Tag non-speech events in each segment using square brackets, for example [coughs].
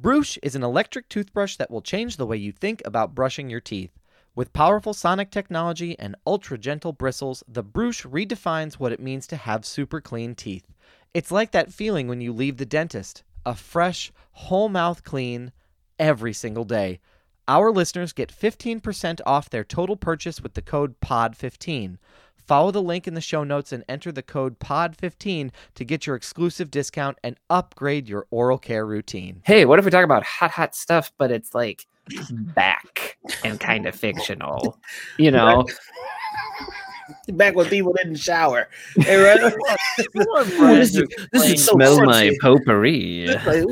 Brush is an electric toothbrush that will change the way you think about brushing your teeth. With powerful sonic technology and ultra gentle bristles, the Brush redefines what it means to have super clean teeth. It's like that feeling when you leave the dentist a fresh, whole mouth clean every single day. Our listeners get 15% off their total purchase with the code POD15. Follow the link in the show notes and enter the code POD15 to get your exclusive discount and upgrade your oral care routine. Hey, what if we talk about hot, hot stuff, but it's like back and kind of fictional? You [laughs] know, Back when people didn't shower. Right? [laughs] Ooh, this is, this is so smell my potpourri. Like,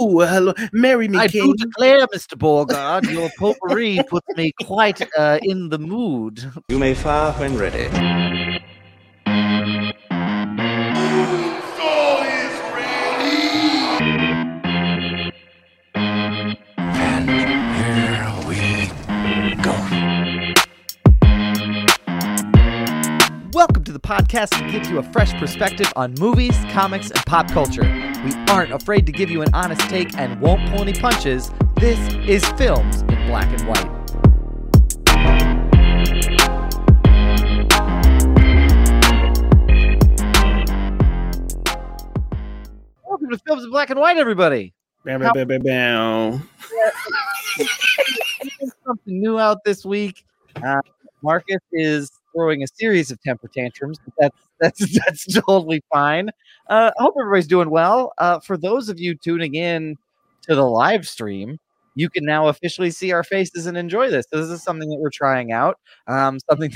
ooh, hello, marry me, I king. do declare, Mr. Borgard, your potpourri puts me quite uh, in the mood. You may fire when ready. Welcome to the podcast that gives you a fresh perspective on movies, comics, and pop culture. We aren't afraid to give you an honest take and won't pull any punches. This is Films in Black and White. Welcome to Films in Black and White, everybody. Bam, bam, bam, bam, bam. [laughs] something new out this week. Uh, Marcus is throwing a series of temper tantrums. but That's [laughs] that's that's totally fine. Uh, I hope everybody's doing well. Uh, for those of you tuning in to the live stream, you can now officially see our faces and enjoy this. This is something that we're trying out. Um, something,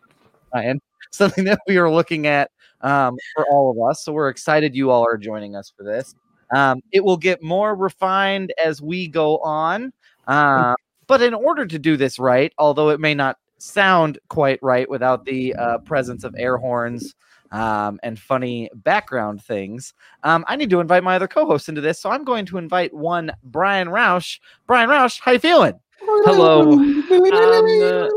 [laughs] Ryan, something that we are looking at um, for all of us. So we're excited you all are joining us for this. Um, it will get more refined as we go on. Uh, but in order to do this right, although it may not sound quite right without the uh, presence of air horns um, and funny background things, um, I need to invite my other co-host into this. So I'm going to invite one Brian Roush. Brian Roush, how you feeling? Hello. I'm [laughs] uh,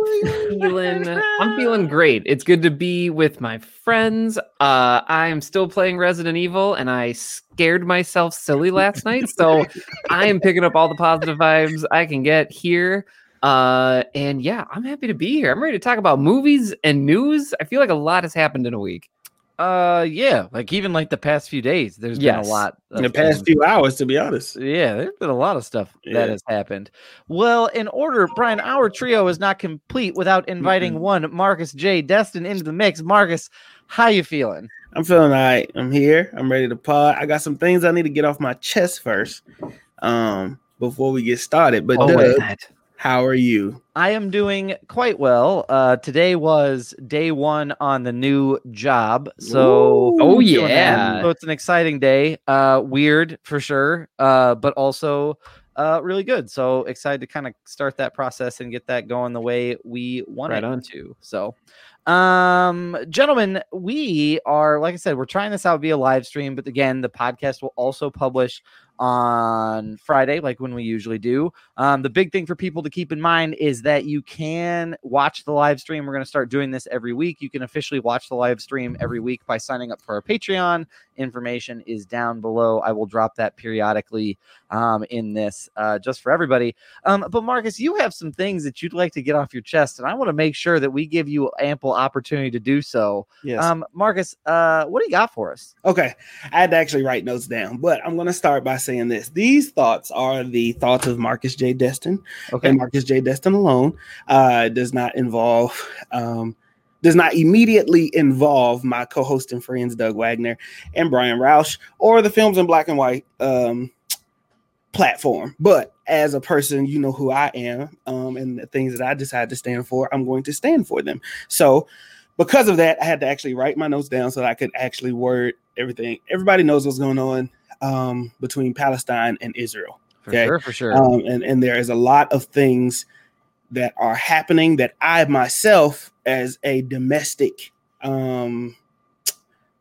feeling I'm feeling great. It's good to be with my friends. Uh I'm still playing Resident Evil and I scared myself silly last night. So [laughs] I am picking up all the positive vibes I can get here. Uh and yeah, I'm happy to be here. I'm ready to talk about movies and news. I feel like a lot has happened in a week. Uh, yeah, like even like the past few days, there's been a lot. In the past things. few hours, to be honest. Yeah, there's been a lot of stuff that has happened. Well, in order, Brian, our trio is not complete without inviting one Marcus J. Destin into the mix. Marcus, how you feeling? I'm feeling all right. I'm here. I'm ready to pod. I got some things I need to get off my chest first um, before we get started. But Oh, Doug, that? How are you? I am doing quite well. Uh, today was day one on the new job, so Ooh. Oh yeah. so it's an exciting day. Uh, weird for sure, uh, but also uh, really good. So excited to kind of start that process and get that going the way we want Right it on. to. So, um, gentlemen, we are like I said, we're trying this out via live stream, but again, the podcast will also publish on Friday, like when we usually do. Um, the big thing for people to keep in mind is that you can watch the live stream. We're going to start doing this every week. You can officially watch the live stream every week by signing up for our Patreon. Information is down below. I will drop that periodically um, in this uh, just for everybody. Um, but Marcus, you have some things that you'd like to get off your chest, and I want to make sure that we give you ample opportunity to do so. Yes. Um, Marcus, uh, what do you got for us? Okay, I had to actually write notes down, but I'm going to start by saying this. These thoughts are the thoughts of Marcus J. Destin, Okay. and Marcus J. Destin alone. Uh, does not involve, um, does not immediately involve my co-host and friends Doug Wagner and Brian Roush or the Films in Black and White um, platform. But as a person, you know who I am, um, and the things that I decide to stand for, I'm going to stand for them. So because of that, I had to actually write my notes down so that I could actually word everything. Everybody knows what's going on um, between Palestine and Israel. For Okay. sure, for sure. Um, and, and there is a lot of things that are happening that I myself, as a domestic um,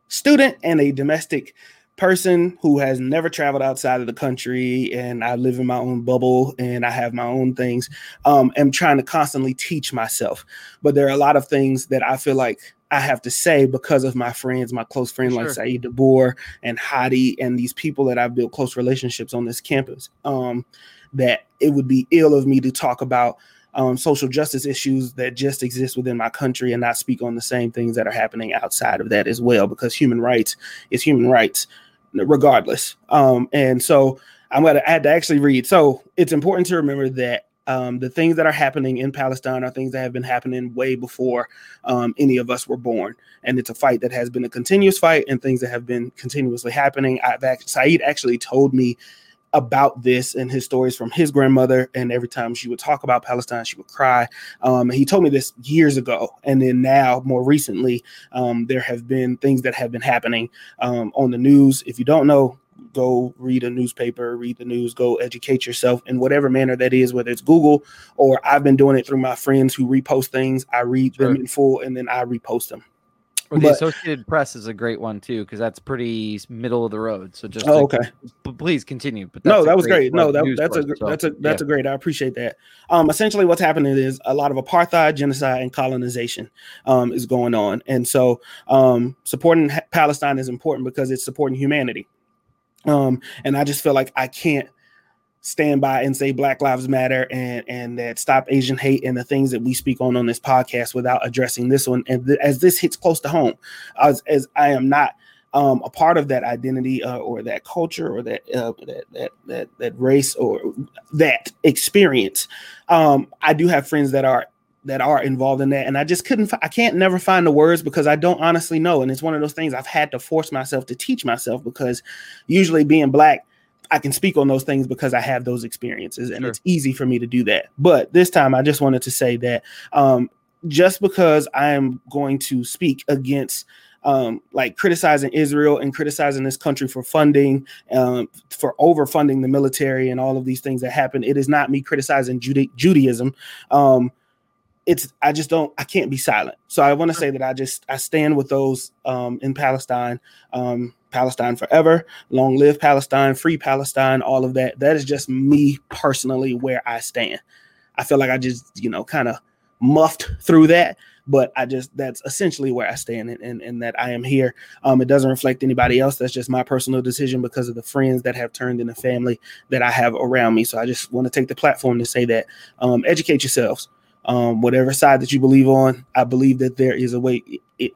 student and a domestic person who has never traveled outside of the country and I live in my own bubble and I have my own things, um, am trying to constantly teach myself. But there are a lot of things that I feel like I have to say because of my friends, my close friends like Saeed DeBoer and Hadi and these people that I've built close relationships on this campus. Um, that it would be ill of me to talk about um, social justice issues that just exist within my country and not speak on the same things that are happening outside of that as well, because human rights is human rights regardless. Um, and so I'm going to add to actually read. So it's important to remember that um, the things that are happening in Palestine are things that have been happening way before um, any of us were born. And it's a fight that has been a continuous fight and things that have been continuously happening. I've act- Saeed actually told me about this and his stories from his grandmother. And every time she would talk about Palestine, she would cry. Um, he told me this years ago. And then now, more recently, um, there have been things that have been happening um, on the news. If you don't know, go read a newspaper, read the news, go educate yourself in whatever manner that is, whether it's Google or I've been doing it through my friends who repost things. I read them in full and then I repost them. Or the But- Associated Press is a great one too, because that's pretty middle of the road. So just Oh, like, okay. p- please continue. But no, that was great. No, that, that's a so, that's a that's yeah. a great. I appreciate that. Um, essentially, what's happening is a lot of apartheid, genocide, and colonization um, is going on, and so um, supporting Palestine is important because it's supporting humanity. Um, and I just feel like I can't stand by and say Black Lives Matter and and that stop Asian hate and the things that we speak on on this podcast without addressing this one. And th- as this hits close to home, as as I am not um, a part of that identity uh, or that culture or that, uh, that that that that race or that experience. Um, I do have friends that are that are involved in that, and I just couldn't. I can't never find the words because I don't honestly know, and it's one of those things I've had to force myself to teach myself because usually being black. I can speak on those things because I have those experiences, and Sure. it's easy for me to do that. But this time, I just wanted to say that um, just because I am going to speak against um, like criticizing Israel and criticizing this country for funding, um, for overfunding the military and all of these things that happen. It is not me criticizing Juda- Judaism. Um, it's I just don't I can't be silent. So I want to say that I just I stand with those um, in Palestine. Um, Palestine forever, long live Palestine, free Palestine, all of that. That is just me personally where I stand. I feel like I just you know kind of muffed through that but I just that's essentially where I stand and, and, and that I am here. Um, it doesn't reflect anybody else. That's just my personal decision because of the friends that have turned into family that I have around me. So I just want to take the platform to say that um, educate yourselves. Um, whatever side that you believe on, I believe that there is a way.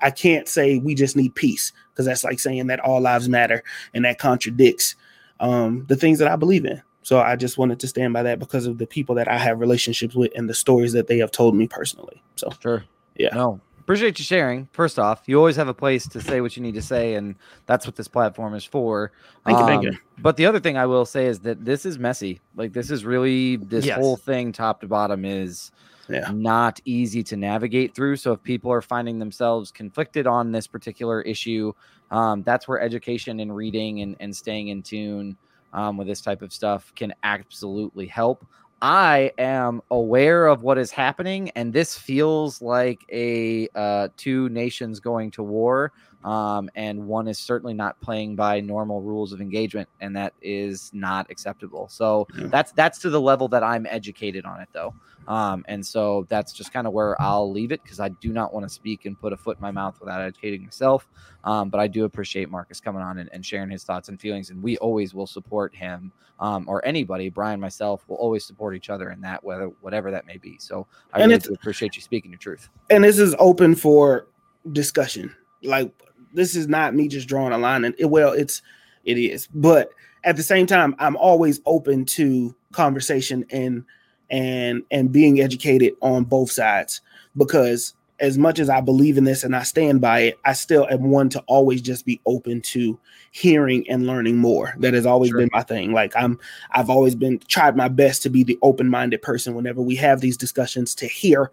I can't say we just need peace because that's like saying that all lives matter and that contradicts um, the things that I believe in. So I just wanted to stand by that because of the people that I have relationships with and the stories that they have told me personally. So Sure. Yeah. No. Appreciate you sharing. First off, you always have a place to say what you need to say, and that's what this platform is for. Thank you, thank you. Um, But the other thing I will say is that this is messy. Like this is really this Yes. whole thing, top to bottom, is Yeah. not easy to navigate through. So if people are finding themselves conflicted on this particular issue, um, that's where education and reading and, and staying in tune um, with this type of stuff can absolutely help. I am aware of what is happening, and this feels like a uh, two nations going to war, um, and one is certainly not playing by normal rules of engagement, and that is not acceptable. So Yeah. that's that's to the level that I'm educated on it, though, um, and so that's just kind of where I'll leave it because I do not want to speak and put a foot in my mouth without educating myself. Um, but I do appreciate Marcus coming on and, and sharing his thoughts and feelings, and we always will support him um, or anybody. Brian, myself, will always support each other in that, whether whatever that may be. So I And really do appreciate you speaking your truth. and this is open for discussion. Like this is not me just drawing a line. And it, well, it's it is, but at the same time, I'm always open to conversation and and and being educated on both sides because as much as I believe in this and I stand by it, I still am one to always just be open to hearing and learning more. That has always Sure. been my thing. Like I'm I've always been tried my best to be the open-minded person whenever we have these discussions to hear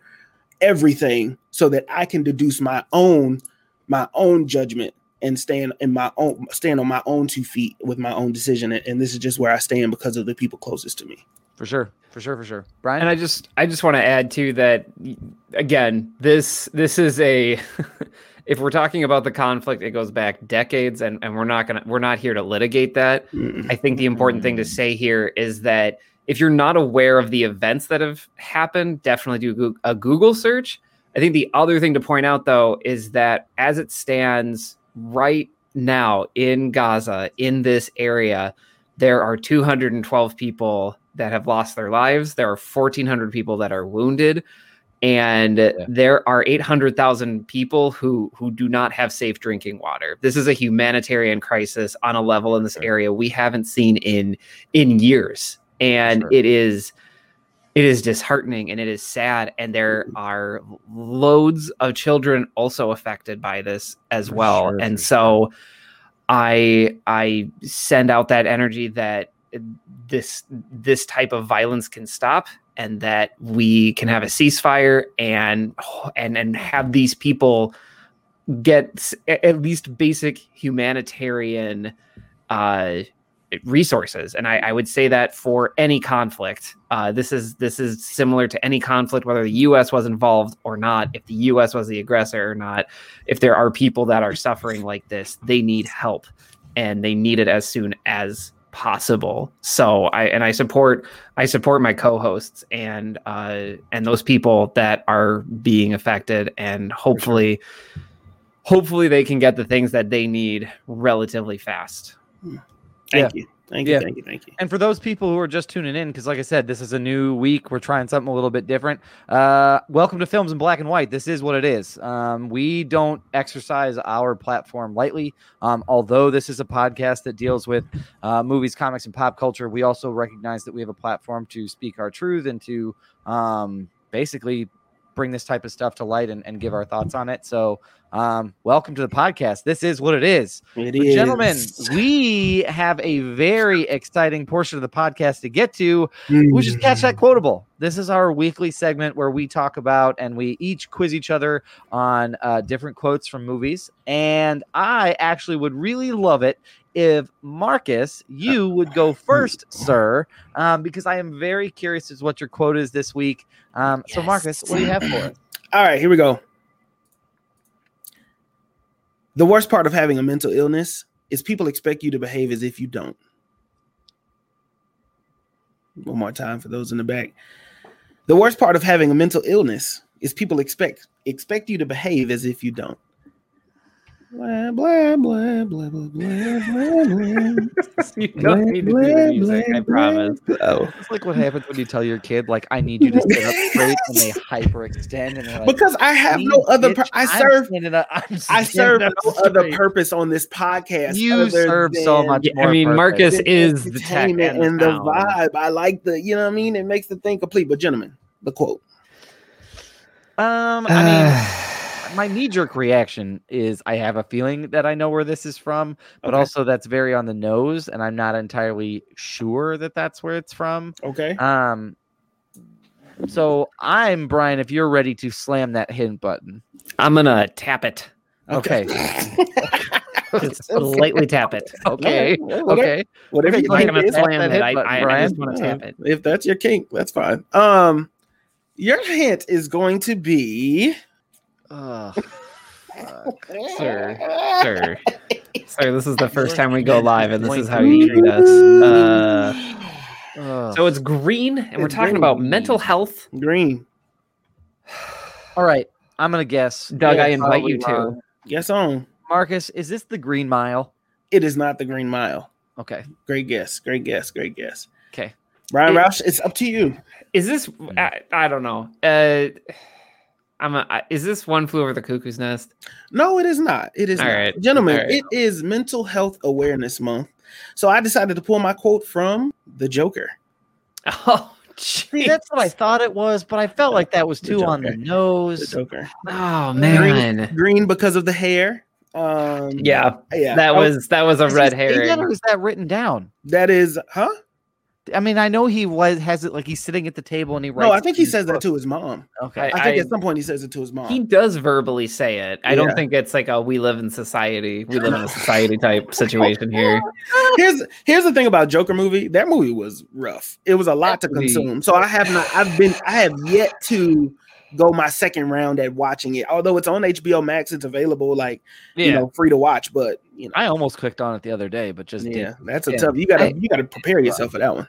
everything so that I can deduce my own my own judgment and stand in my own stand on my own two feet with my own decision. And, and this is just where I stand because of the people closest to me. For sure. For sure. For sure. Brian? And I just I just want to add too that again this this is a [laughs] if we're talking about the conflict, it goes back decades, and, and we're not gonna we're not here to litigate that. Mm. I think the important thing to say here is that if you're not aware of the events that have happened, definitely do a Google search. I think the other thing to point out, though, is that as it stands right now in Gaza, in this area, there are 212 people that have lost their lives. There are 1,400 people that are wounded. And there are 800,000 people who who do not have safe drinking water. This is a humanitarian crisis on a level in this area we haven't seen in in years, and Sure. it is it is disheartening and it is sad. And there are loads of children also affected by this as For well. sure, and so I I send out that energy that this this type of violence can stop and that we can have a ceasefire and and and have these people get at least basic humanitarian uh resources. And I, I would say that for any conflict uh, this is this is similar to any conflict whether the us was involved or not if the us was the aggressor or not if there are people that are suffering like this they need help and they need it as soon as possible. So i and i support i support my co-hosts and uh and those people that are being affected and hopefully hopefully they can get the things that they need relatively fast Thank you. Thank you. Yeah. Thank you. Thank you. And for those people who are just tuning in, because like I said, this is a new week. We're trying something a little bit different. Uh, welcome to Films in Black and White. This is what it is. Um, we don't exercise our platform lightly. Um, although this is a podcast that deals with uh, movies, comics, and pop culture, we also recognize that we have a platform to speak our truth and to um, basically bring this type of stuff to light and, and give our thoughts on it. So, um, welcome to the podcast. This is what it is. It But gentlemen, we have a very exciting portion of the podcast to get to, which is Catch Mm. That Quotable. This is our weekly segment where we talk about and we each quiz each other on uh, different quotes from movies. And I actually would really love it if Marcus, you [laughs] would go first, [laughs] sir, um, because I am very curious as to what your quote is this week. Um, So, Marcus, what do you have for us? All right, here we go. The worst part of having a mental illness is people expect you to behave as if you don't. One more time for those in the back. The worst part of having a mental illness is people expect expect you to behave as if you don't. Blah blah blah blah blah blah blah blah. [laughs] you don't need to do the music i promise Oh. It's like what happens when you tell your kid, like, I need you to sit up straight, and they hyperextend, and like, Because I have no other. Pur- I I'm serve. up- I'm [laughs] I serve up no other purpose on this podcast. You other serve so much Yeah, more i mean purpose. marcus the is the tech entertainment and, and the vibe. I like the, you know what I mean? It makes the thing complete. But gentlemen, the quote. Um, I mean, [sighs] [sighs] [sighs] [laughs] my knee jerk reaction is I have a feeling that I know where this is from, but Okay. also that's very on the nose, and I'm not entirely sure that that's where it's from. Okay. Um, so I'm Brian. If you're ready to slam that hint button, i'm gonna tap it okay, [laughs] just lightly tap it okay, Whatever- okay. Whatever Okay, you go think I'm is. gonna slam that it. hit I, button, I, I just want to tap it. If that's your kink, that's fine. Um, your hint is going to be. Ugh. Sir, sir, sir. This is the first time we go live, and this is how you treat us. Uh, Ugh. so it's green, and we're talking green. about mental health. Green. [sighs] all right. I'm gonna guess. Doug, I invite you to. Guess on. Marcus, is this the Green Mile? It is not the Green Mile. Okay. Great guess. Great guess. Great guess. Okay. Brian It- Roush, it's up to you. Is this? I, I don't know. Uh, I'm. A, I- is this one flew over the cuckoo's nest? No, it is not. It is All not. right. Gentlemen, All right. it is Mental Health Awareness Month. So I decided to pull my quote from the Joker. [laughs] Oh, See, that's what I thought it was, but I felt like that was The too on the Joker. The nose. Joker. Oh man. Green because of the hair. Um Yeah, yeah. that Oh, was that was a red hair. that, herring. that written down? that is huh? I mean, I know he was has it like he's sitting at the table and he writes. No, I think he in his says that to his mom. Okay. I think I- at some point he says it to his mom. He does verbally say it. I Yeah. don't think it's like a we live in society. We live in a [laughs] society type situation here. [laughs] here's here's the thing about Joker movie. That movie was rough. It was a lot to movie- consume. So I have not. I've been. I have yet to go my second round at watching it. Although it's on HBO Max, it's available like Yeah. you know free to watch. But you know, I almost clicked on it the other day, but just yeah, didn't. that's a yeah. tough. You gotta I- you gotta prepare yourself for that one.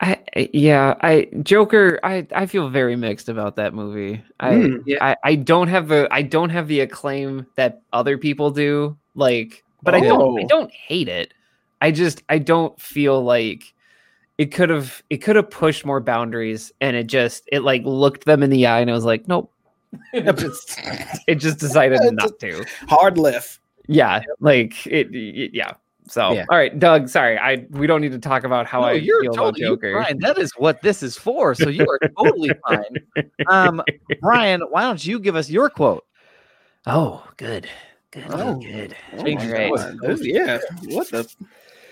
I yeah, I Joker. I I feel very mixed about that movie. I Mm. Yeah. I, I don't have the I don't have the acclaim that other people do. Like, but I don't I Oh. don't hate it. I just I don't feel like it could have it could have pushed more boundaries, and it just it like looked them in the eye, and I was like, nope. [laughs] it just it just [laughs] decided not to. Hard lift. Yeah, like it, it- yeah. So, Yeah. all right, Doug. Sorry, I we don't need to talk about how No, I you're feel about totally you're Joker. fine. That is what this is for. So you are totally fine. Um, Brian, why don't you give us your quote? Oh, good, good, Oh. good. Oh Change my your yeah. What the?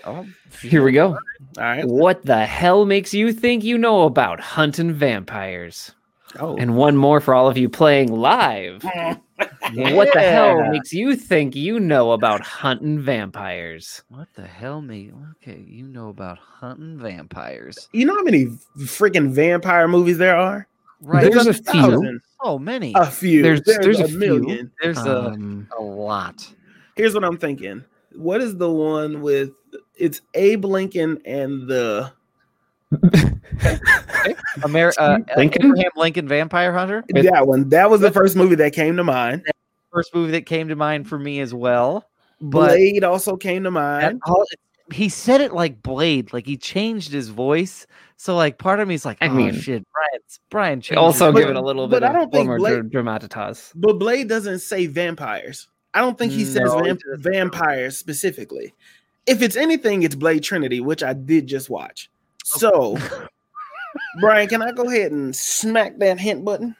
Oh, Here we go. All right. What the hell makes you think you know about hunting vampires? Oh. And one more for all of you playing live. [laughs] What the hell makes you think you know about hunting vampires? What the hell, me? Okay, you know about hunting vampires, you know how many freaking vampire movies there are? right? There's a few. thousand. so many. A few. There's- There's, there's a, a few. million. There's a, Um, a lot. Here's what I'm thinking. What is the one with? It's Abe Lincoln and the. [laughs] Amer- uh, [laughs] Lincoln? Abraham Lincoln Vampire Hunter. With- that one. That was the first movie that came to mind. First movie that came to mind for me as well. But Blade also came to mind. all- he said it like Blade, like he changed his voice. So like part of me is like, I oh mean- shit, Brian, Brian changed also his But- give it a little but bit But I don't of think more Blade- dra- dramatitas. But Blade doesn't say vampires. I don't think he says No, he vamp- doesn't. vampires specifically. If it's anything, it's Blade Trinity, which I did just watch. So, [laughs] Brian, can I go ahead and smack that hint button?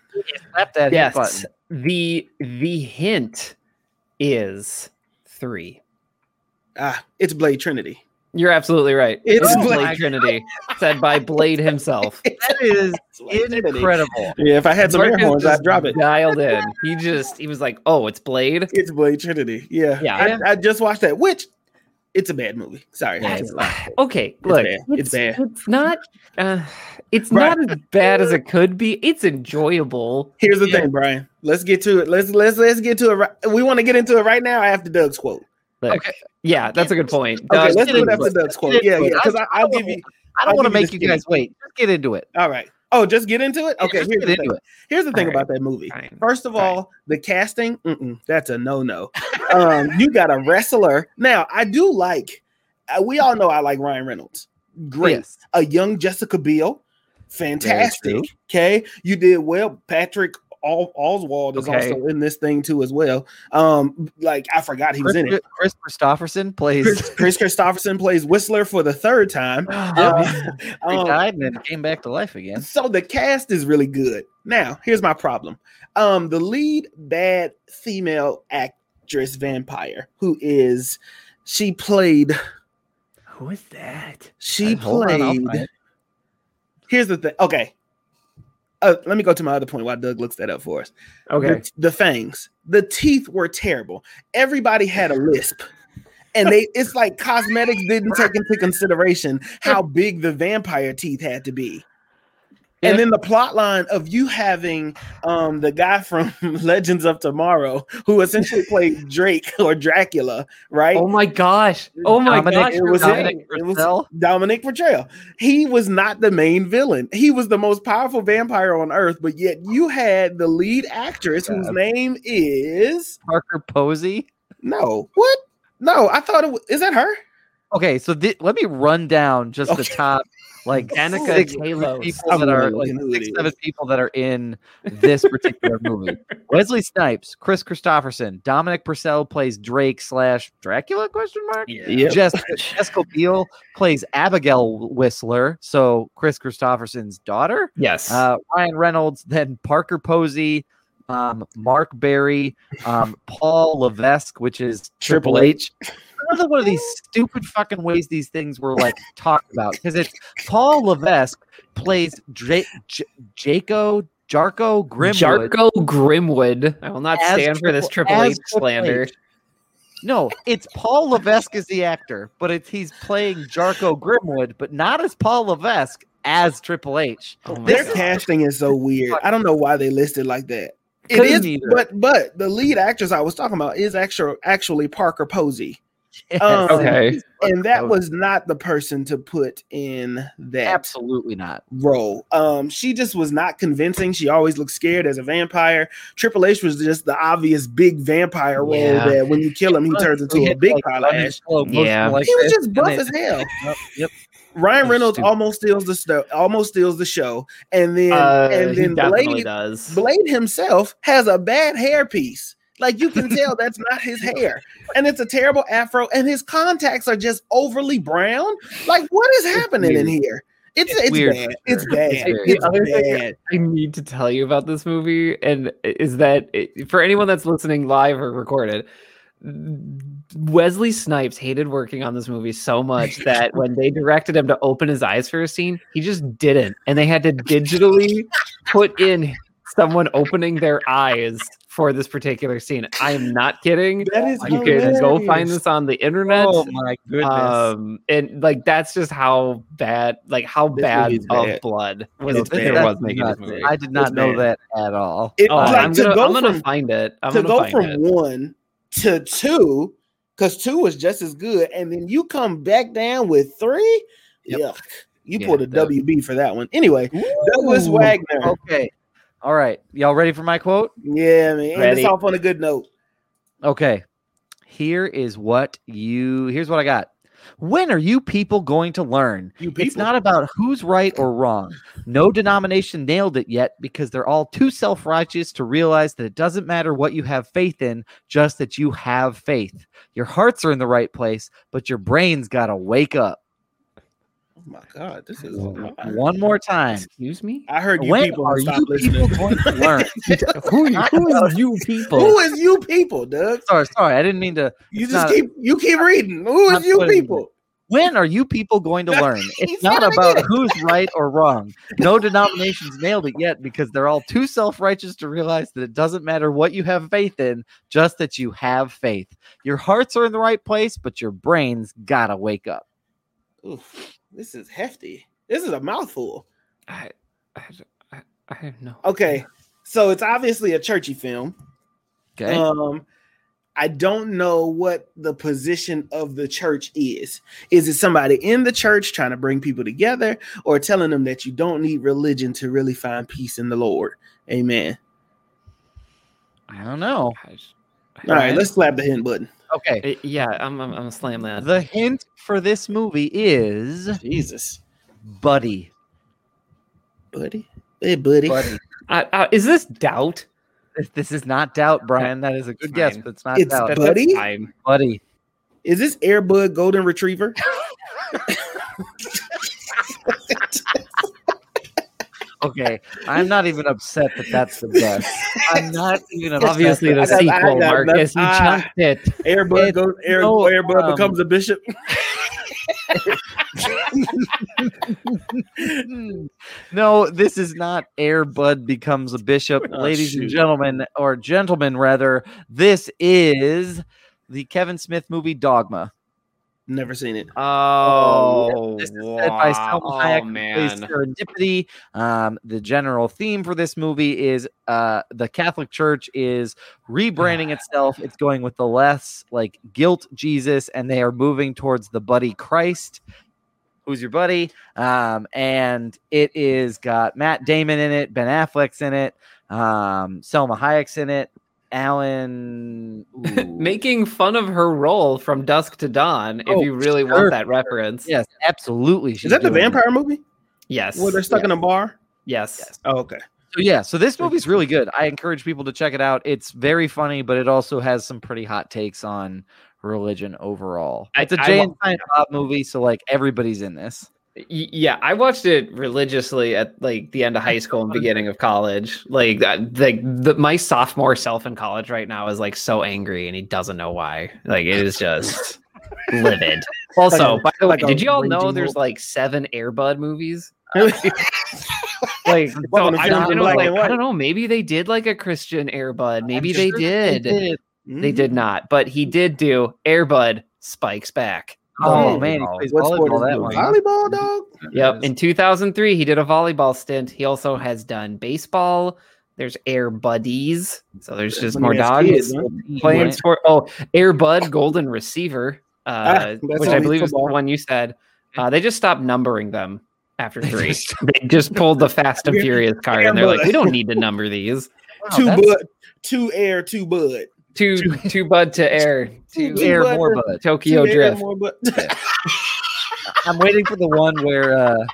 Slap that hit Yes. button. The the hint is three. Ah, it's Blade Trinity. You're absolutely right. It's It's Blade- Blade Trinity, said by Blade himself. [laughs] That is It's Blade Trinity. incredible. Yeah, if I had some air Marcus horns, I'd drop it. Dialed in. He just he was like, "Oh, it's Blade." It's Blade Trinity. Yeah, Yeah. I, I just watched that. Which it's a bad movie. Sorry, Yeah, I [sighs] it's. Okay, look, bad. It's bad. It's not. Uh, it's Right. not as bad as it could be. It's enjoyable. Here's the Yeah. thing, Brian. Let's get to it. Let's let's let's get to it. Right. We want to get into it right now after Doug's quote. Look, Okay. yeah, that's a good point. Okay, Doug, let's do it after. Doug's quote. Yeah, yeah. Because I- I'll give you. I don't want to make you guys wait. Just get into it. All right. Oh, just get into it. Okay. just Here's the into thing. Here's the thing All right. about that movie. Fine. First of Fine. all, the casting. that's a no no. [laughs] um, you got a wrestler. Now, I do like, uh, we all know I like Ryan Reynolds. Great. Yes. A young Jessica Biel. Fantastic. Okay. You did well. Patrick Al- Oswalt is Okay. also in this thing too, as well. Um, like I forgot he was in it. Kris Kristofferson plays. Chris, Kris Kristofferson plays Whistler for the third time. [sighs] Uh, he um, died and then came back to life again. so the cast is really good. Now, here's my problem. Um, the lead bad female actress vampire, who is she played, Who is that? she Uh, on, I'll played. it. Here's the thing. Okay. Uh, let me go to my other point while Doug looks that up for us. Okay. The, the fangs, the teeth were terrible. Everybody had a lisp. And they it's like cosmetics didn't take into consideration how big the vampire teeth had to be. Yeah. And then the plot line of you having um the guy from [laughs] Legends of Tomorrow who essentially [laughs] played Drake or Dracula, right? Oh my gosh. Oh my Dominic- gosh. it was Dominic him. It was Dominic Purcell. He was not the main villain. He was the most powerful vampire on earth, but yet you had the lead actress whose name is Parker Posey. no. What? No, I thought it was is that her? Okay, so thi- let me run down just the top like Danica six Talos. people that are like looking six, seven people that are in this particular movie. [laughs] Wesley Snipes, Kris Kristofferson, Dominic Purcell plays Drake slash Dracula question mark. Yep. Jessica, [laughs] Jessica Biel plays Abigail Whistler, so Kris Kristofferson's daughter. Yes. Uh, Ryan Reynolds, then Parker Posey, um, Mark Berry, um, Paul Levesque, which is Triple Triple H. [laughs] Another one of these stupid fucking ways these things were like talked about because it's Paul Levesque plays J- J- Jaco Jarko Grimwood. Jarko Grimwood. I will not as stand for this Triple- Triple H slander. H. No, it's Paul Levesque as the actor, but it's he's playing Jarko Grimwood, but not as Paul Levesque as Triple H. Oh Their God. casting is so weird. I don't know why they listed like that. It Couldn't is, either. but but the lead actress I was talking about is actually actually Parker Posey, [laughs] Yes, Um, Okay. and that was not the person to put in that absolutely not. role. Um, she just was not convincing. She always looked scared as a vampire. Triple H was just the obvious big vampire role Yeah. that when you kill him, he turns into a big pile of ash. Yeah. Like He was this, just and buff they- as hell. Yep, yep. Ryan That's Reynolds stupid. almost steals the show. Almost steals the show, and then Uh, and then Blade does. Blade himself has a bad hairpiece. Like you can tell that's not his hair. And it's a terrible afro, and his contacts are just overly brown. Like, what is happening in here? It's It's it's, weird bad. It's bad. It's It's, weird. The other thing- bad. I need to tell you about this movie, and is that it, for anyone that's listening live or recorded, Wesley Snipes hated working on this movie so much [laughs] that when they directed him to open his eyes for a scene, he just didn't, and they had to digitally put in someone opening their eyes for this particular scene. I am not kidding. That is You can go find this on the internet. Oh my goodness. Um, and like that's just how bad, like how This bad of bad. blood was It's there bad. was making this movie. I did not It's know bad. that at all. It, Oh, like I'm gonna, go I'm gonna from find it. I'm to gonna go find from it. one to two, because two was just as good, and then you come back down with three. Yep. Yuck. You Yeah, pulled a that- WB for that one. Anyway, Douglas Ooh. Wagner. Okay. All right. Y'all ready for my quote? Yeah, man. End Ready. this off on a good note. Okay. Here is what you here's what I got. When are you people going to learn? You people. It's not about who's right or wrong. No denomination nailed it yet because they're all too self righteous to realize that it doesn't matter what you have faith in, just that you have faith. Your hearts are in the right place, but your brain's got to wake up. Oh my god, this is. One more time. Excuse me. I heard you When people are stop you listening. people going to learn? [laughs] who, [laughs] Not who about- is you people? Who is you people, Doug? sorry, sorry. I didn't mean to. You just not- keep you keep reading. Who not you putting- people? When are you people going to [laughs] learn? It's not about again. who's right or wrong. No denominations nailed it yet because they're all too self righteous to realize that it doesn't matter what you have faith in, just that you have faith. Your hearts are in the right place, but your brain's got to wake up. Oof, this is hefty. This is a mouthful. I, I, I, I have no. Okay, so it's obviously a churchy film. Okay. Um, I don't know what the position of the church is. Is it somebody in the church trying to bring people together, or telling them that you don't need religion to really find peace in the Lord? Amen. I don't know. All right, let's slap the hint button. Okay. Uh, yeah, I'm, I'm, I'm gonna slam that. The hint for this movie is Jesus, Buddy. buddy, hey, buddy. Buddy. [laughs] Uh, uh, is this doubt? This, this is not doubt, Brian. That is a good guess, but it's not It's doubt. That- Buddy? That's fine. Buddy. Is this Airbud Golden Retriever? [laughs] [laughs] Okay. I'm not even upset that that's the best. I'm not even upset. Obviously, the that- I got- I sequel, Marcus. You chunked it. Airbud goes. Air, no, Airbud um, becomes a bishop. [laughs] no, this is not Air Bud becomes a bishop, Oh, ladies and gentlemen, or gentlemen rather. This is the Kevin Smith movie Dogma. Never seen it. Oh, This is said by Salma wow. Hayek, Oh, man. Serendipity. Um, the general theme for this movie is uh, the Catholic Church is rebranding [sighs] itself. It's going with the less like guilt Jesus, and they are moving towards the buddy Christ. Who's your buddy? Um, and it is got Matt Damon in it, Ben Affleck's in it, um, Salma Hayek's in it, Alan. [laughs] Making fun of her role from Dusk to Dawn, if Oh, you really sure, want that reference. yes, absolutely. Is that the vampire movie Yes. where they're stuck in a bar? Yes. Oh, okay. So yeah, so this movie's really good. I encourage people to check it out. It's very funny, but it also has some pretty hot takes on religion overall. It's a Jay wa- and Silent Bob movie, so like everybody's in this. Yeah, I watched it religiously at like the end of high school and beginning of college. Like, uh, like the, my sophomore self in college right now is like so angry, and he doesn't know why. Like, it is just livid. [laughs] Also, Like by the way, like did you all know there's like seven Airbud movies? [laughs] Like, so to I, don't know, like, I don't know. Maybe they did like a Christian Airbud. Maybe they sure did. They Mhm. did not, but he did do Airbud Spikes Back. Oh man, he Volleyball. plays What volleyball that it? Volleyball, dog. Yep. In 2003, he did a volleyball stint. He also has done baseball. There's Air Buddies. So there's just When more dogs kids, playing Right. sport. Oh, Air Bud Golden Receiver, uh, Ah, which I only believe is the one you said. Uh, they just stopped numbering them after three. they just pulled the Fast and [laughs] Furious card, and they're like, we don't need to number these. Wow, two that's- bud, two air, two bud. Two, two [laughs] Bud to Air, two Two Air more to- bud. Tokyo two Drift. more bud. [laughs] I'm waiting for the one where uh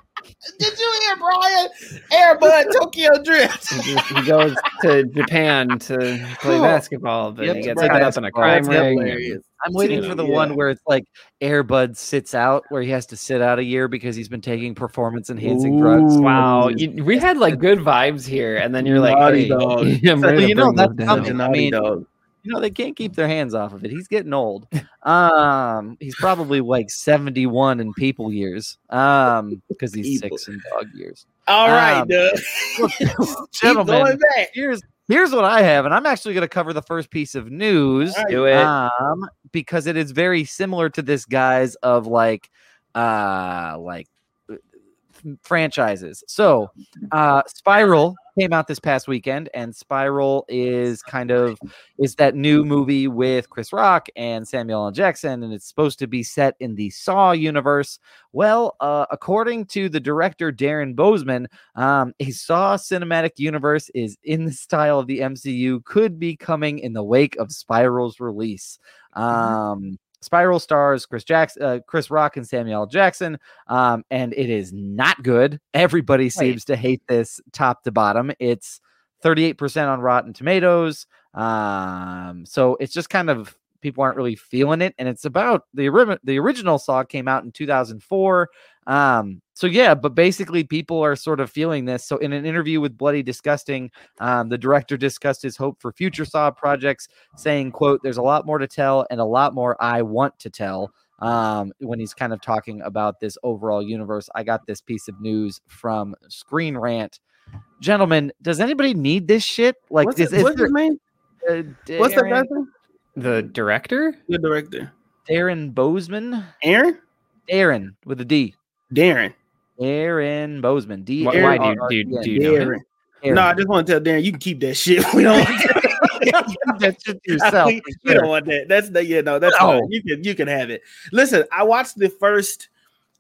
Did you hear Brian? Air bud, Tokyo Drift. He goes to Japan to play basketball, but Yep, he gets caught up in a crime ring. hilarious. I'm waiting Yeah. for the Yeah. one where it's like Airbud sits out, where he has to sit out a year because he's been taking performance enhancing drugs. Wow, you, we had like good vibes here, and then you're like, Naughty hey, dog. [laughs] I'm So, ready to you know, that's this down. coming. Such a I naughty mean, dog. You know, they can't keep their hands off of it. He's getting old. [laughs] Um, he's probably like 71 in people years. Um, because he's People. six in dog years. All right, Um, Doug. [laughs] [laughs] Keep Gentlemen, here's here's what I have, and I'm actually gonna cover the first piece of news. Right. Do it. um because it is very similar to this guy's of like uh like uh, franchises so uh spiral came out this past weekend and spiral is kind of is that new movie with chris rock and samuel l. Jackson and it's supposed to be set in the saw universe. Well uh according to the director darren bousman um a saw cinematic universe is in the style of the mcu could be coming in the wake of spiral's release. Um, Spiral stars Chris Jackson, uh, Chris Rock, and Samuel Jackson, um, and it is not good. Everybody seems to hate this top to bottom. It's 38% on Rotten Tomatoes. Um, so it's just kind of people aren't really feeling it, and it's about the ori- the original Saw came out in 2004. Um, so yeah, but basically people are sort of feeling this. So in an interview with Bloody Disgusting, um, the director discussed his hope for future Saw projects, saying, "quote There's a lot more to tell and a lot more I want to tell." Um, when he's kind of talking about this overall universe, I got this piece of news from Screen Rant. Gentlemen, does anybody need this shit? Like, What's, is, his, is what's his name? there- uh, What's the Darren- guy's name? The director? The director. Darren Bousman? Aaron? Aaron with a D. Darren. Aaron Bousman. D. Why, A why do you, do, N. do you know him? Darren. Aaron. No, I just want to tell Darren you can keep that shit. [laughs] We don't want that shit to [laughs] yourself. [laughs] you for sure. don't want that. That's the yeah, no, that's No. fine. You can you can have it. Listen, I watched the first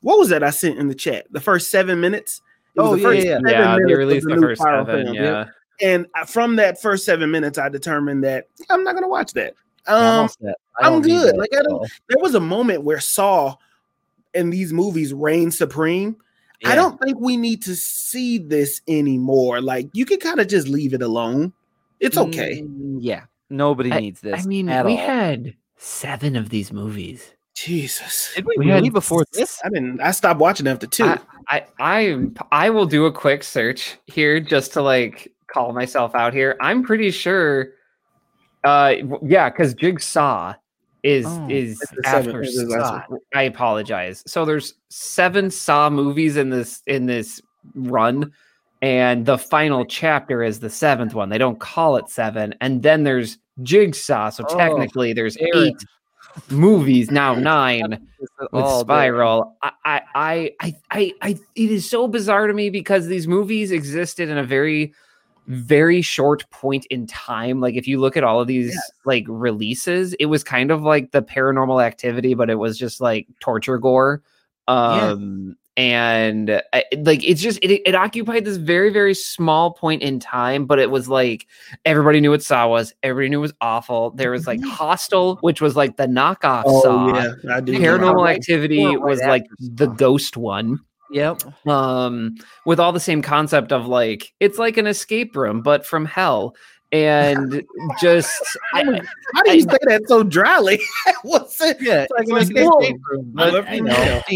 what was that I sent in the chat? The first seven minutes. It was Oh, the yeah, first yeah, seven Yeah, they released the new first seven. film. Yeah. And from that first seven minutes, I determined that I'm not gonna watch that. Yeah, I'm Um, set. I I'm good. that Like, I don't- all. there was a moment where Saw in these movies reign supreme. I don't think we need to see this anymore. Like you can kind of just leave it alone. It's okay. Mm, yeah. Nobody needs this. I mean, at we all. had seven of these movies. Jesus. Did we, we had before this? I didn't I stopped watching after two. I, I I I will do a quick search here just to like call myself out here. I'm pretty sure uh yeah, because Jigsaw is Oh, is seven- after last Saw. I apologize. So there's seven Saw movies in this in this run, and the final chapter is the seventh one. They don't call it seven, and then there's Jigsaw. So Oh, technically there's Aaron. eight movies now, [laughs] nine with. Spiral. I, I, I, I, I, it is so bizarre to me because these movies existed in a very, very short point in time. Like if you look at all of these Yes. like releases, it was kind of like the Paranormal Activity, but it was just like torture gore. Yeah. Um, and I, like it's just it, it occupied this very very small point in time but it was like everybody knew what saw was everybody knew it was awful there was like hostel which was like the knockoff oh saw yeah, paranormal activity was like the ghost one Yep. um with all the same concept of like it's like an escape room but from hell and [laughs] just I, How do you say that so dryly? What's [laughs] it? Yeah. like It's like escape an room. escape room, I but love you you.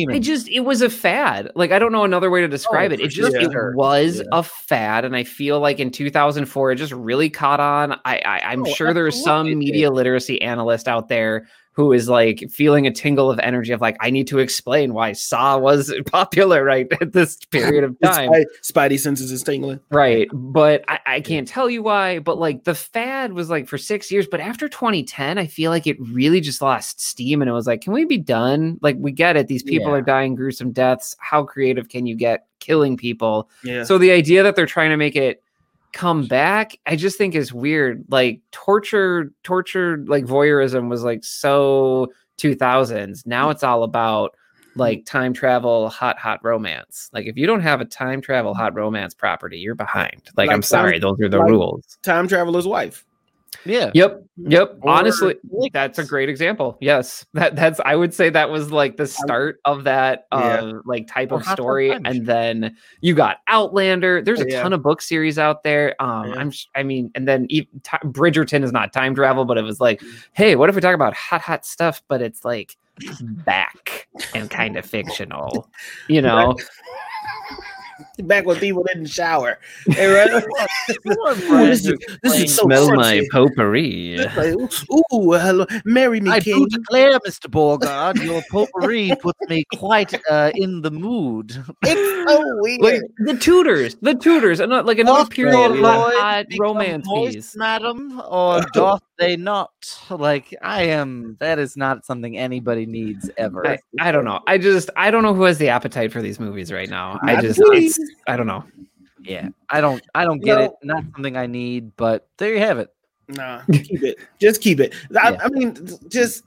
know, I just it was a fad. Like I don't know another way to describe it. It just sure. it was Yeah. a fad, and I feel like in 2004 it just really caught on. I, I I'm Oh, sure there's some media literacy analyst out there who is like feeling a tingle of energy of like I need to explain why Saw was [laughs] popular right at this period of [laughs] time. Spidey, Spidey senses is tingling. Right. But I, I can't tell you why. But like the fad was like for six years. But after 2010, I feel like it really just lost steam. And it was like, can we be done? Like, we get it. These people Yeah. are dying gruesome deaths. How creative can you get killing people? Yeah. So the idea that they're trying to make it come back, I just think is weird. Like torture, torture, like voyeurism was like so 2000s. Now mm. it's all about mm. like time travel, hot, hot romance. Like if you don't have a time travel, mm. hot romance property, you're behind. Like, Like I'm sorry, those are the like- rules. Time traveler's wife. Yeah. Yep. Yep. Or Honestly, Lakers. that's a great example. Yes. That that's I would say that was like the start of that uh Yeah. like type Or of story. And then you got Outlander. There's a Yeah. ton of book series out there. Um Yeah. I'm sh- I mean, and then e- ti- Bridgerton is not time travel, but it was like, Mm. hey, what if we talk about hot, hot stuff, but it's like back and kind of fictional, you [laughs] know? [laughs] Back when people didn't shower. Hey, right? [laughs] Ooh, this is, this is so Smell my potpourri. Like, ooh, hello, marry me, I king. do declare, Mr. Borgard, your potpourri puts me quite uh, in the mood. It's so [laughs] weird. Like the tutors, the tutors, and not like another Doth period of hot romance piece. madam, or [laughs] doth they not? Like I am. That is not something anybody needs ever. I, I don't know. I just I don't know who has the appetite for these movies right now. I just it's, I don't know. yeah, I don't. I don't get No. it. Not something I need. But there you have it. Nah, keep it. Just keep it. I, Yeah. I mean, just,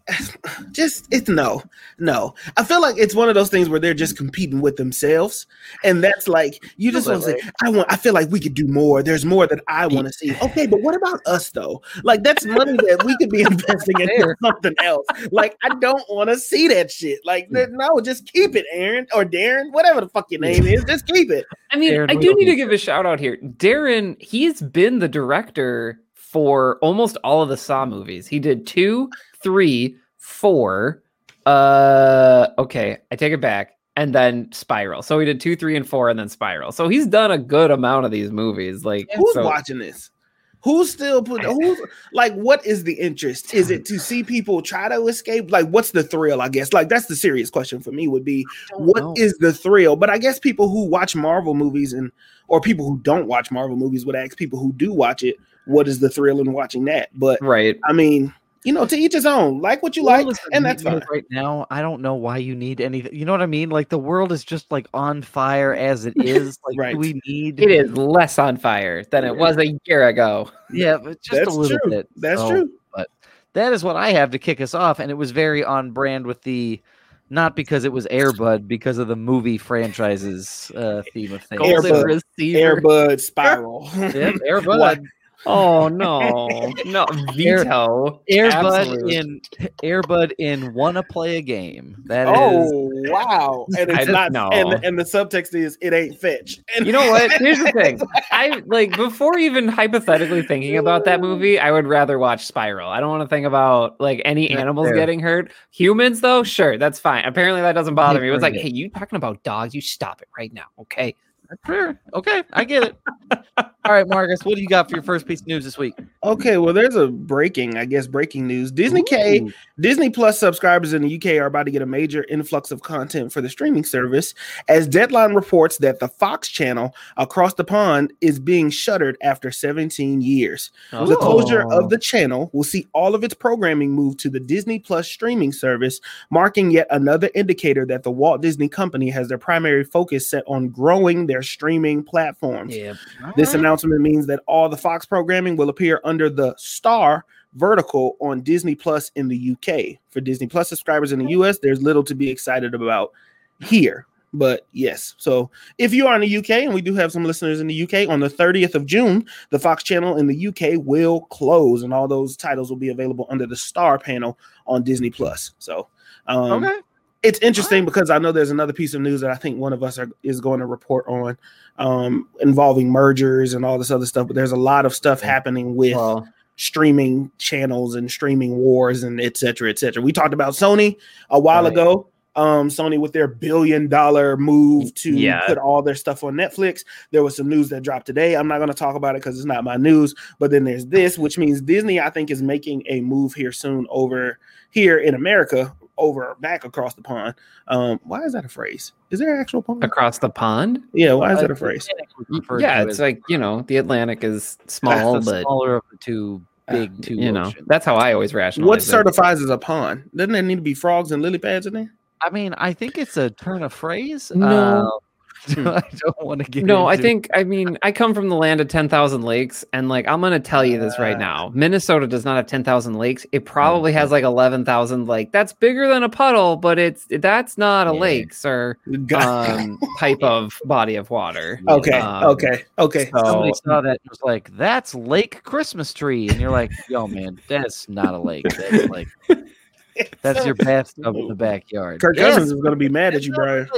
just it's no, no. I feel like it's one of those things where they're just competing with themselves, and that's like you just want to say, I want. I feel like we could do more. There's more that I want to see. Okay, but what about us though? Like that's money that we could be [laughs] investing into Fair. something else. Like I don't want to see that shit. Like th- no, just keep it, Aaron or Darren, whatever the fuck your name is. Just keep it. I mean, Darren I do need to give a shout out here. Darren, he's been the director for almost all of the Saw movies. He did two, three, four. Uh, okay, I take it back. And then Spiral. So he did two, three, and four, and then Spiral. So he's done a good amount of these movies. Like, Who's so- watching this? Who's still put? Who's like? What is the interest? Is it to see people try to escape? Like, what's the thrill? I guess. Like, that's the serious question for me. Would be what is know. the thrill? But I guess people who watch Marvel movies and or people who don't watch Marvel movies would ask people who do watch it, what is the thrill in watching that? But right. I mean, you know, to each his own. Like what you like, and that's fine. right now. I don't know why you need anything. You know what I mean? Like the world is just like on fire as it [laughs] is. Like Right. we need It is less on fire than it was a year ago. Yeah, but just That's a little true. bit. That's So, true. But that is what I have to kick us off, and it was very on brand with the. Not because it was Airbud, because of the movie franchises uh, theme of things. Golden Airbud. receiver. Airbud spiral. Yep, [laughs] Airbud. What? Oh [laughs] no, no veto. Airbud Absolute. in Airbud in wanna play a game. That is Oh wow! And it's don't not. know. And, and the subtext is it ain't fetch. And You know what? [laughs] Here's the thing. I like before even hypothetically thinking about that [laughs] movie, I would rather watch Spiral. I don't want to think about like any animals fair. getting hurt. Humans, though, sure, that's fine. Apparently, that doesn't bother me. It was like, bring hey, you talking about dogs? You stop it right now, okay? Sure. Okay, I get it. All right, Marcus, what do you got for your first piece of news this week? Okay, well, there's a breaking, I guess, breaking news. Disney K, Disney Plus subscribers in the UK are about to get a major influx of content for the streaming service, as Deadline reports that the Fox channel across the pond is being shuttered after 17 years. The oh. closure Oh. of the channel will see all of its programming move to the Disney Plus streaming service, marking yet another indicator that the Walt Disney Company has their primary focus set on growing their streaming platforms. Yeah. This announcement means that all the Fox programming will appear under the Star vertical on Disney Plus in the UK. For Disney Plus subscribers in the US, there's little to be excited about here. But yes, so if you are in the UK, and we do have some listeners in the UK, on the 30th of June, the Fox channel in the UK will close, and all those titles will be available under the Star panel on Disney Plus. So, um, okay. It's interesting because I know there's another piece of news that I think one of us are, is going to report on um, involving mergers and all this other stuff. But there's a lot of stuff happening with streaming channels and streaming wars and et cetera, et cetera. We talked about Sony a while Right. ago. um, Sony with their billion dollar move to Yeah. put all their stuff on Netflix. There was some news that dropped today. I'm not going to talk about it because it's not my news. But then there's this, which means Disney, I think, is making a move here soon over here in America, over back across the pond. Um, why is that a phrase? Is there an actual pond? Across the pond? Yeah, why is Uh, that a phrase? Atlantic was referred Yeah, it's as like, you know, the Atlantic is small, the but smaller of the two Uh, big two you know, oceans. that's how I always rationalize What it. certifies as a pond? Doesn't there need to be frogs and lily pads in there? I mean, I think it's a turn of phrase. No. [laughs] I don't want to get. No, I think I mean I come from the land of ten thousand lakes, and like I'm gonna tell you this right now. Minnesota does not have ten thousand lakes. It probably has like eleven thousand. Like that's bigger than a puddle, but it's that's not a Yeah. lake, sir. Um, [laughs] type of body of water. okay, um, okay, okay. so- somebody saw that and was like, "That's Lake Christmas Tree," and you're like, "Yo, man, that's not a lake. That's like that's your bath of the backyard." Kirk Yes, Cousins is going to be mad at you, not Brian.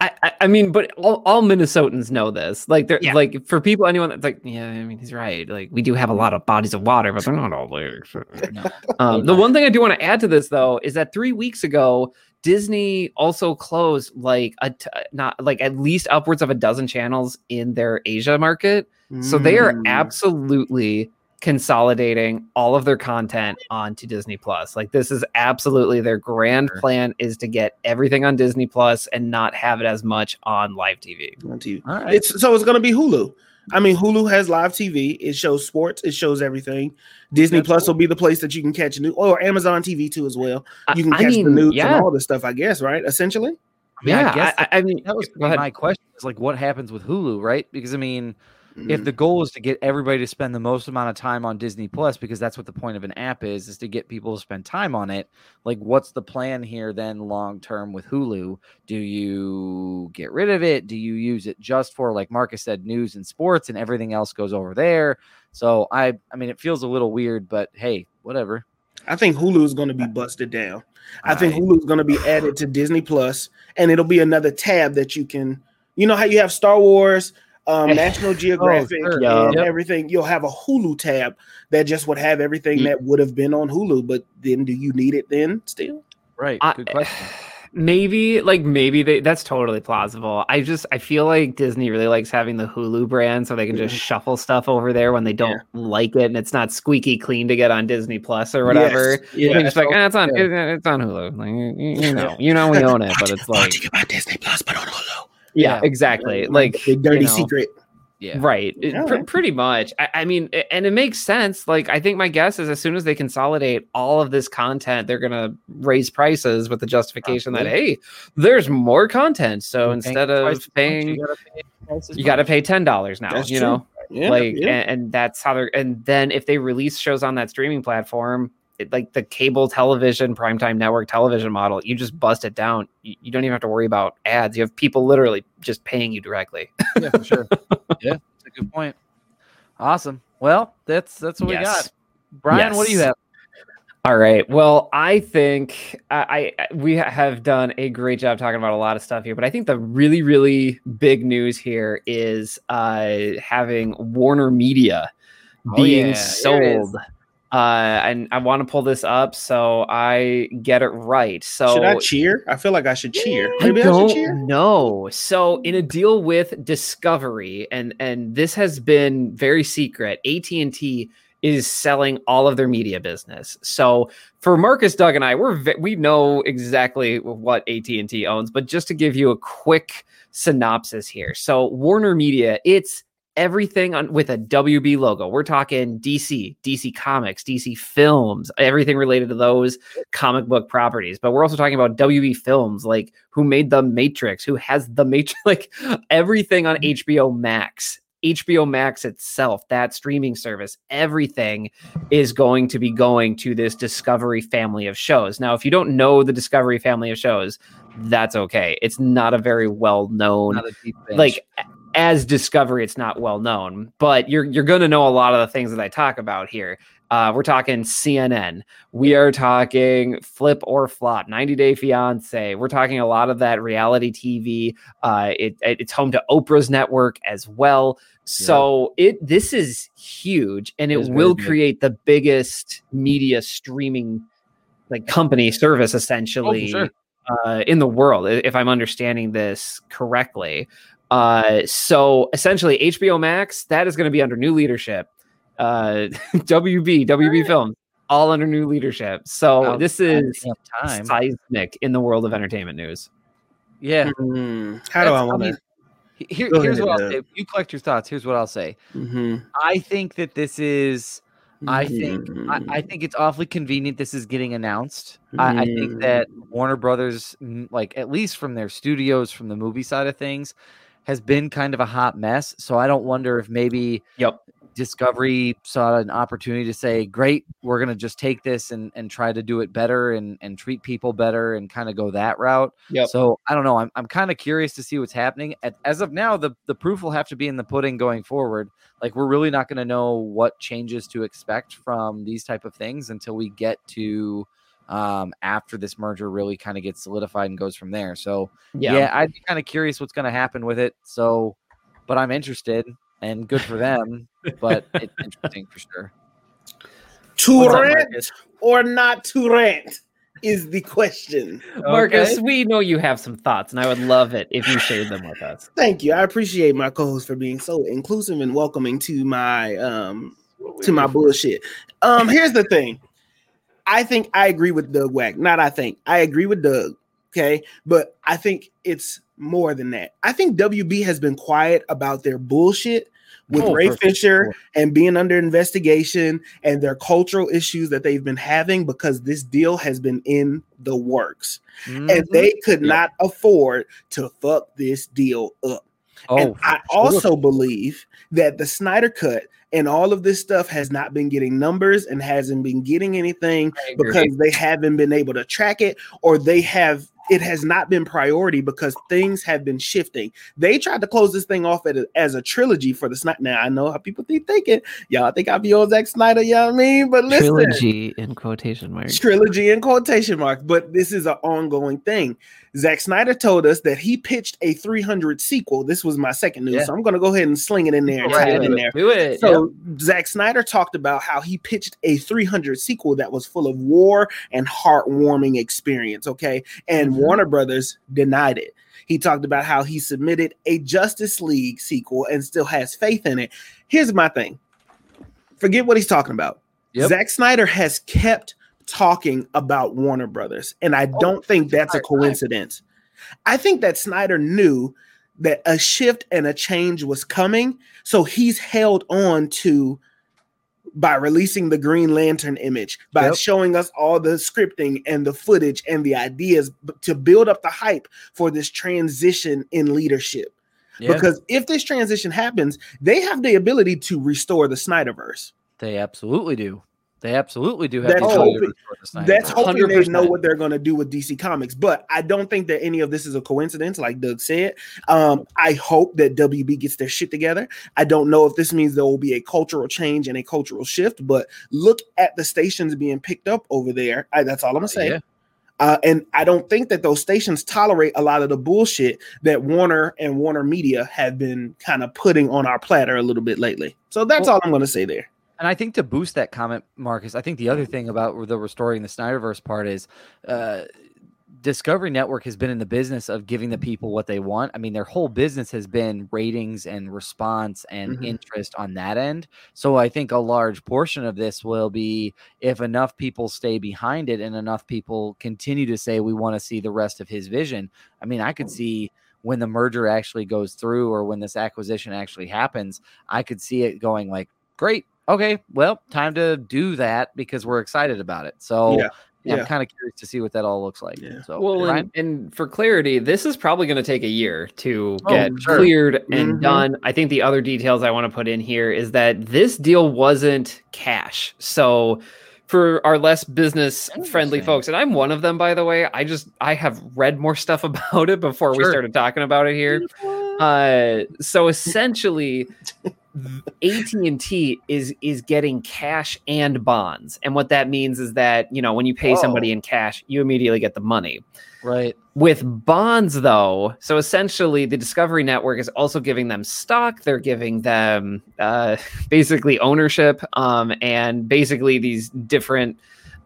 I, I, I mean, but all, all Minnesotans know this. Like, they're Yeah. like for people, anyone that's like, yeah, I mean, he's right. Like, we do have a lot of bodies of water, but they're not all lakes. [laughs] No. [laughs] Um, the one thing I do want to add to this though is that three weeks ago, Disney also closed like a t- not like at least upwards of a dozen channels in their Asia market. So they are Mm. absolutely consolidating all of their content onto Disney Plus. Like this is absolutely their grand Sure. plan is to get everything on Disney Plus and not have it as much on live TV. on TV. All right. It's so it's going to be Hulu. I mean, Hulu has live TV. It shows sports. It shows everything. Disney That's Plus cool. will be the place that you can catch new, or Amazon TV too as well. You can I- I catch the news yeah. and all this stuff. I guess, right? Essentially, I mean, yeah, I guess I, I mean, that was my question. Is like, what happens with Hulu, right? Because I mean, if Mm. the goal is to get everybody to spend the most amount of time on Disney Plus, because that's what the point of an app is, is to get people to spend time on it. Like, what's the plan here then, long term with Hulu? Do you get rid of it? Do you use it just for, like Marcus said, news and sports, and everything else goes over there? So I, I mean, it feels a little weird, but hey, whatever. I think Hulu is going to be busted down. I think Hulu is going to be added to Disney Plus, and it'll be another tab that you can. You know how you have Star Wars, um, [laughs] National Geographic, sure. and Yep. everything. You'll have a Hulu tab that just would have everything Ye- that would have been on Hulu. But then, do you need it then still? Right. I- Good question. [sighs] Maybe like maybe they that's totally plausible. I just I feel like Disney really likes having the Hulu brand so they can just Mhm. shuffle stuff over there when they don't like it and it's not squeaky clean to get on Disney Plus or whatever. Yes. Yeah. They're like, that's "Ah, it's on yeah. it's, it's on Hulu. Like you, you [laughs] know, you know we own it, but it's like get my Disney Plus, but on Hulu. Yeah, Yeah. exactly. Like the dirty you know, secret. Yeah. Right. It- All pr- pretty much. I, I mean, and it makes sense. Like, I think my guess is as soon as they consolidate all of this content, they're going to raise prices with the justification that, hey, there's more content. So You're instead twice of paying, you gotta pay twice as you got to much. pay $10 now, That's you true. know? Yeah, like, yeah. and, and that's how they're, and then if they release shows on that streaming platform, it, like the cable television, primetime network television model, you just bust it down. You, you don't even have to worry about ads. You have people literally just paying you directly. [laughs] yeah, for sure. yeah, that's a good point. Awesome. Well, that's that's what we got. Brian, what do you have? All right. Well, I think I, I we have done a great job talking about a lot of stuff here, but I think the really really big news here is uh, having Warner Media Oh, being yeah, it is. sold. Uh, and I want to pull this up so I get it right. So should I cheer? I feel like I should cheer. I Maybe I, don't should cheer. know. So in a deal with Discovery, and and this has been very secret, AT and T is selling all of their media business. So for Marcus, Doug, and I, we're we know exactly what AT and T owns, but just to give you a quick synopsis here. So Warner Media, it's everything on with a WB logo. We're talking DC, DC Comics, DC Films, everything related to those comic book properties. But we're also talking about WB Films, like who made the Matrix, who has the Matrix, [laughs] like everything on mm-hmm. HBO Max. HBO Max itself, that streaming service, everything is going to be going to this Discovery family of shows. Now, if you don't know the Discovery family of shows, that's okay. It's not a very well known Not a deep bench. like as discovery it's not well known but you're you're going to know a lot of the things that i talk about here uh, we're talking cnn we are talking flip or flop 90 day fiance we're talking a lot of that reality tv uh, it, it- it's home to oprah's network as well so it this is huge and it It will big. create the biggest media streaming like company service essentially sure. uh, in the world, if I'm understanding this correctly. Uh, so essentially, HBO Max that is going to be under new leadership. Uh, [laughs] WB WB Films all under new leadership. So Wow, this is time. seismic in the world of entertainment news. Yeah. Hmm, how do I That's- want mean, to? Here, here's ahead, what I'll say. You collect your thoughts. Here's what I'll say. Mm-hmm. I think that this is. I think. I, I Mm. think it's awfully convenient. This is getting announced. I, I think that Warner Brothers, like at least from their studios, from the movie side of things, has been kind of a hot mess. So I don't wonder if maybe Yep. Discovery saw an opportunity to say, "Great, we're going to just take this and and try to do it better and and treat people better and kind of go that route." Yep. So I don't know. I'm I'm kind of curious to see what's happening. As of now, the the proof will have to be in the pudding going forward. Like we're really not going to know what changes to expect from these type of things until we get to um after this merger really kind of gets solidified and goes from there. So yeah, I'd be kind of curious what's going to happen with it. So, but I'm interested and good for them. but it's interesting for sure. to What's rent or not to rent is the question. Marcus, Okay. we know you have some thoughts, and I would love it if you shared them with us. Thank you. I appreciate my co-host for being so inclusive and welcoming to my um to my bullshit. Um, here's the thing. I think I agree with Doug Wack. Not I think. I agree with Doug. Okay. But I think it's more than that. I think WB has been quiet about their bullshit with Oh, Ray for Fisher and being under investigation and their cultural issues that they've been having because this deal has been in the works and Mhm. they could Yep. not afford to fuck this deal up. oh, and I sure. also believe that the Snyder cut and all of this stuff has not been getting numbers and hasn't been getting anything because they haven't been able to track it or they have it has not been priority because things have been shifting. They tried to close this thing off at a, as a trilogy for the Snyder. Now I know how people think thinking, y'all think I'll be on Zack Snyder, you know what I mean? But listen, Trilogy in quotation marks. trilogy in quotation marks, but this is an ongoing thing. Zack Snyder told us that he pitched a 300 sequel. This was my second news, Yeah. so I'm going to go ahead and sling it in there Right, it in there. Do it. So Zack Snyder talked about how he pitched a 300 sequel that was full of war and heartwarming experience. Okay, and Mhm. Warner Brothers denied it. He talked about how he submitted a Justice League sequel and still has faith in it. Here's my thing. Forget what he's talking about. Yep. Zack Snyder has kept talking about Warner Brothers, and I Oh, don't think that's a coincidence. I think that Snyder knew that a shift and a change was coming, so he's held on to by releasing the Green Lantern image, by Yep. showing us all the scripting and the footage and the ideas to build up the hype for this transition in leadership. Yeah, Because if this transition happens, they have the ability to restore the Snyderverse. they absolutely do. They absolutely do have. That's the to hoping- restore the That's hoping they know what they're going to do with DC Comics, but I don't think that any of this is a coincidence, like Doug said. Um, I hope that WB gets their shit together. I don't know if this means there will be a cultural change and a cultural shift, but look at the stations being picked up over there. I, that's all I'm gonna say. Yeah. Uh, and I don't think that those stations tolerate a lot of the bullshit that Warner and Warner Media have been kind of putting on our platter a little bit lately. So that's Well- all I'm going to say there. And I think to boost that comment, Marcus, I think the other thing about the restoring the Snyderverse part is uh, Discovery Network has been in the business of giving the people what they want. I mean, their whole business has been ratings and response and Mhm. interest on that end. So I think a large portion of this will be if enough people stay behind it and enough people continue to say we want to see the rest of his vision. I mean, I could see when the merger actually goes through or when this acquisition actually happens, I could see it going like, great, okay, well, time to do that because we're excited about it. So Yeah, I'm kind of curious to see what that all looks like. Yeah. So Well, Ryan? and, and for clarity, this is probably going to take a year to Oh, get sure. cleared and Mhm. done. I think the other details I want to put in here is that this deal wasn't cash. So for our less business friendly folks, and I'm one of them, by the way, I just I have read more stuff [laughs] about it before we started talking about it here. Uh, so essentially, AT and T is is getting cash and bonds, and what that means is that you know when you pay somebody in cash, you immediately get the money. right. With bonds, though, so essentially the Discovery Network is also giving them stock. They're giving them uh, [laughs] basically ownership, um, and basically these different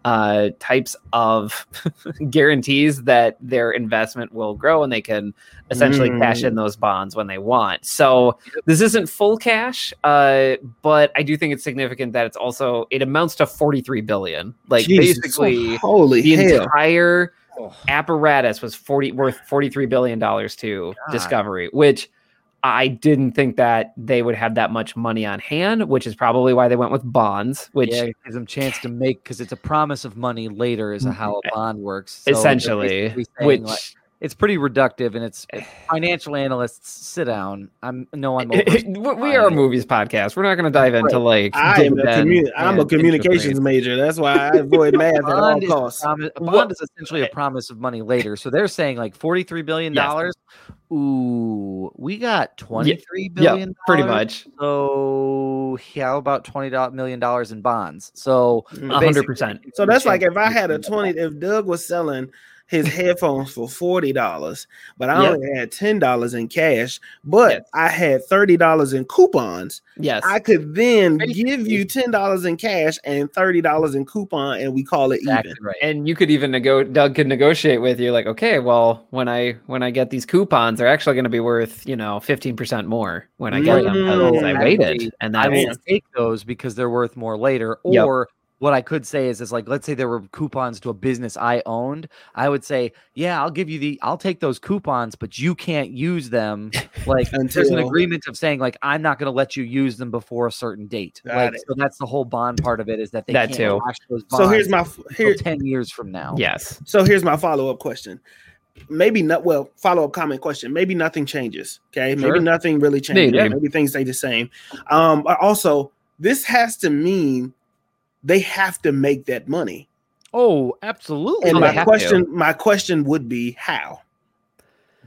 uh, types of [laughs] guarantees that their investment will grow and they can essentially cash in those bonds when they want. So this isn't full cash, uh, but I do think it's significant that it's also it amounts to 43 billion. Like Jesus, basically holy the hell. entire Oh. apparatus was 40 worth 43 billion dollars to God. discovery which i didn't think that they would have that much money on hand which is probably why they went with bonds which yeah, gives them a chance to make because it's a promise of money later is how a [laughs] bond works. So essentially which like, it's pretty reductive, and it's [sighs] financial analysts sit down. I'm no, I'm over. we are a movies podcast we're not going to dive into like I am a, dividend commu- I'm a communications major. That's why I avoid math at all is costs. promise, a bond is essentially a promise of money later. So they're saying like forty-three billion dollars. Ooh, we got twenty-three yeah billion. pretty much So how about twenty million dollars in bonds? So Mm. a hundred percent So that's like if I had a 20, if Doug was selling his headphones for $40, but I Yep. only had $10 in cash, but Yes. I had $30 in coupons, yes I could then give you $10 in cash and $30 in coupon and we call it exactly even. right. and you could even nego Doug could negotiate with you like okay well when I when I get these coupons they're actually going to be worth you know 15% more when I get them because I Mm. waited and I will take those because they're worth more later. Yep. What I could say is, is like, let's say there were coupons to a business I owned. I would say, yeah, I'll give you the, I'll take those coupons, but you can't use them. [laughs] Like, there's an agreement of saying, like, I'm not going to let you use them before a certain date. Got like, it. so that's the whole bond part of it is that they That can't too. cash those So here's my here, 10 years from now. yes So here's my follow up question. Maybe not well, follow up comment question. Maybe nothing changes. Okay. Sure. Maybe nothing really changes. Maybe. Maybe things stay the same. Um, but also this has to mean they have to make that money. Oh, absolutely. And Oh, my have to. question, my question would be how?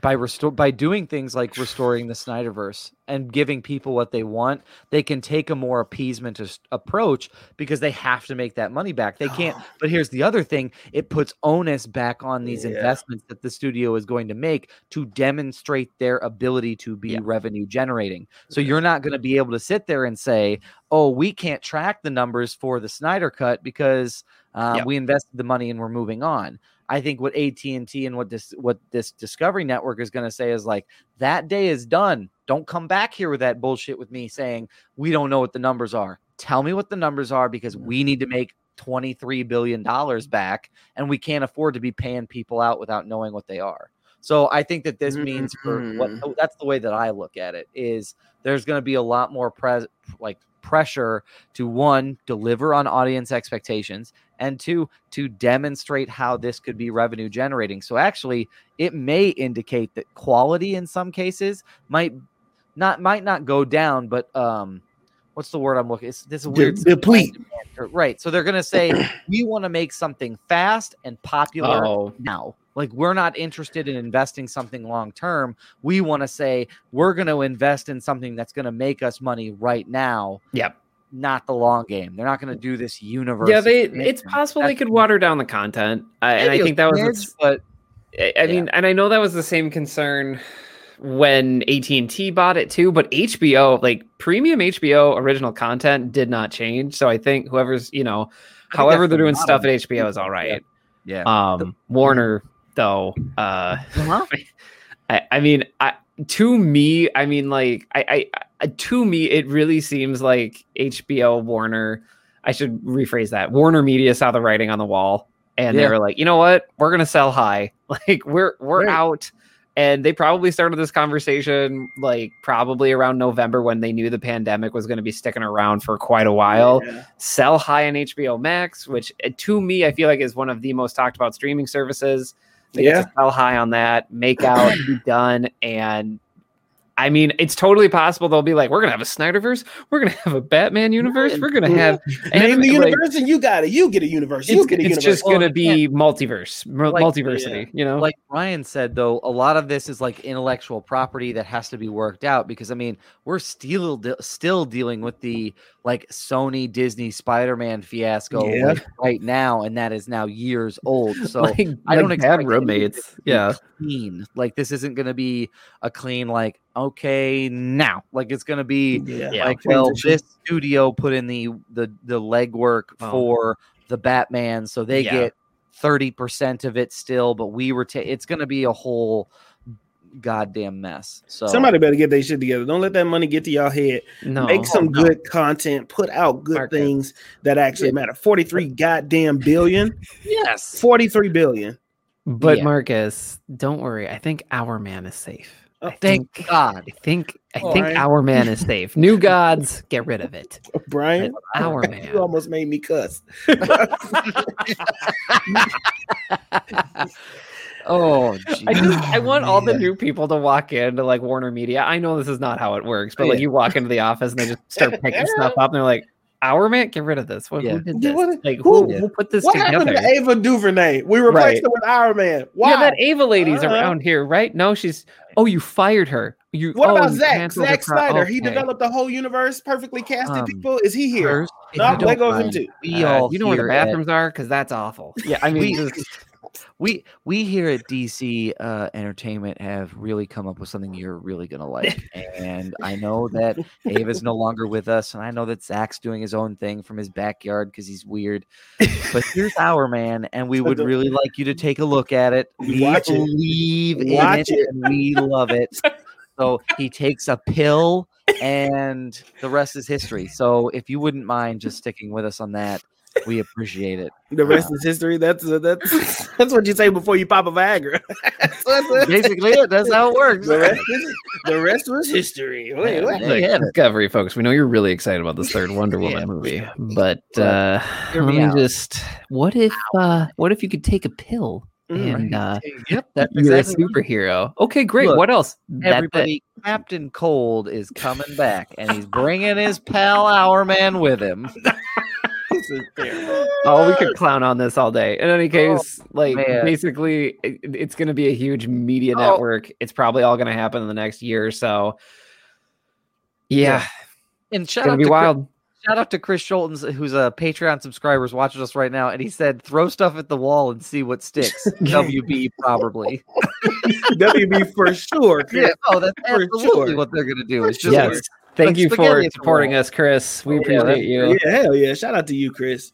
By restore by doing things like restoring the Snyderverse and giving people what they want, they can take a more appeasement as- approach because they have to make that money back. They can't. [sighs] But here's the other thing: it puts onus back on these Yeah. investments that the studio is going to make to demonstrate their ability to be Yeah. revenue generating. So you're not going to be able to sit there and say, "Oh, we can't track the numbers for the Snyder Cut because uh, Yeah. we invested the money and we're moving on." I think what AT and T and what this what this Discovery Network is going to say is like that day is done. Don't come back here with that bullshit with me saying we don't know what the numbers are. Tell me what the numbers are because we need to make twenty three billion dollars back, and we can't afford to be paying people out without knowing what they are. So I think that this means for what Mhm. that's the way that I look at it is there's going to be a lot more pres like pressure to one deliver on audience expectations and two to demonstrate how this could be revenue generating so actually it may indicate that quality in some cases might not might not go down but um what's the word i'm looking it's this De- weird deplete. right so they're gonna say [clears throat] we want to make something fast and popular oh now. Like we're not interested in investing something long term. We want to say we're going to invest in something that's going to make us money right now, yep not the long game. They're not going to do this universe. yeah they it's possible they could water down the content uh, and i think that was but I I mean, and I know that was the same concern when AT&T bought it too, but HBO, like premium HBO original content did not change. So I think whoever's, you know, however they're the doing stuff at. HBO is all right. yeah. Um Warner though, uh Uh-huh. [laughs] I, I mean, I to me, I mean like I, I to me it really seems like HBO Warner I should rephrase that. Warner Media saw the writing on the wall and they were like, "You know what? We're going to sell high. [laughs] Like we're we're Right. out." And they probably started this conversation like probably around November when they knew the pandemic was going to be sticking around for quite a while Yeah. sell high on HBO Max, which uh, to me I feel like is one of the most talked about streaming services. Yeah. to sell high on that, make out, be done, and I mean, it's totally possible they'll be like, we're gonna have a Snyderverse, we're gonna have a Batman universe, we're gonna have Name the anime- like, universe and you got it. You get a universe. You it's, get a it's universe. just Well, gonna you be multiverse, mu- Like, multiversity, you know? like Ryan said though a lot of this is like intellectual property that has to be worked out because i mean we're still de- still dealing with the like sony disney spider-man fiasco Yeah. like, right now and that is now years old [laughs] so like, I don't like expect bad any of roommates. this to be Yeah. clean like this isn't going to be a clean like okay now like it's going to be yeah. Yeah. like well this studio put in the the the legwork Well. for the Batman, so they Yeah. get thirty percent of it still, but we were. Ta- it's going to be a whole goddamn mess. So Somebody better get their shit together. Don't let that money get to y'all head. No, Make some no. good content. Put out good Marcus. things that actually matter. 43 goddamn billion. yes, 43 billion. but Yeah. Marcus, don't worry. I think our man is safe. Oh, I thank think, God. I think I All think right. our man is safe. New gods, get rid of it. [laughs] Brian, Our [laughs] man. you almost made me cuss. [laughs] Oh, I just I geez. want all the new people to walk into like Warner Media. I know this is not how it works, but like you walk into the office and they just start picking stuff up and they're like, "Our man, get rid of this. What, Yeah. Who did this? what- like who- who, who put this What together?" happened to Ava DuVernay? We replaced Right. her with Iron Man. Why? Yeah, that Ava lady's Uh-huh. around here, right? No, she's. Oh, you fired her. You. what oh, about you Zack? canceled her Zack pro- Snyder. He developed the whole universe, perfectly casted Um, people. Is he here? First, No, you don't let go of him mind, too. We Uh, all you know where the here at- bathrooms are because that's awful. Yeah, I mean, We- we here at DC uh, Entertainment have really come up with something you're really gonna like, and I know that Ava's no longer with us, and I know that Zack's doing his own thing from his backyard because he's weird. But [laughs] here's our man, and we would [laughs] really like you to take a look at it. We Watch it. believe in Watch it, it. and we love it. So he takes a pill, and the rest is history. So if you wouldn't mind just sticking with us on that, we appreciate it. [laughs] The rest is history. That's uh, that's [laughs] that's what you say before you pop a Viagra. [laughs] That's what- Basically, it. That's how it works. the, rest is- the rest was history. Wait, Yeah, what? there you have it. Discovery, folks. We know you're really excited about this third Wonder Woman Yeah. movie, but But uh, let me me out. just. What if? Uh, what if you could take a pill Mm, and uh, Yep, that's you're exactly a right. superhero? Okay, great. Look, what else? That- that- Everybody, Captain Cold is coming back, and he's bringing his pal Our Man with him. This is terrible. Oh, we could clown on this all day. In any Oh, case, like man. basically, it- it's going to be a huge media Oh. network. It's probably all going to happen in the next year or so. Yeah, And shout out to be to Chris, wild. shout out to Chris Schultz, who's a Patreon subscriber, is watching us right now, and he said, "Throw stuff at the wall and see what sticks." [laughs] WB probably. [laughs] WB for sure. [laughs] Yeah, oh, that's For absolutely sure. what they're gonna do. For It's just Yes. Thank like you for spaghetti at the supporting us, Chris. We Oh, yeah, appreciate you. Yeah, hell yeah. Shout out to you, Chris.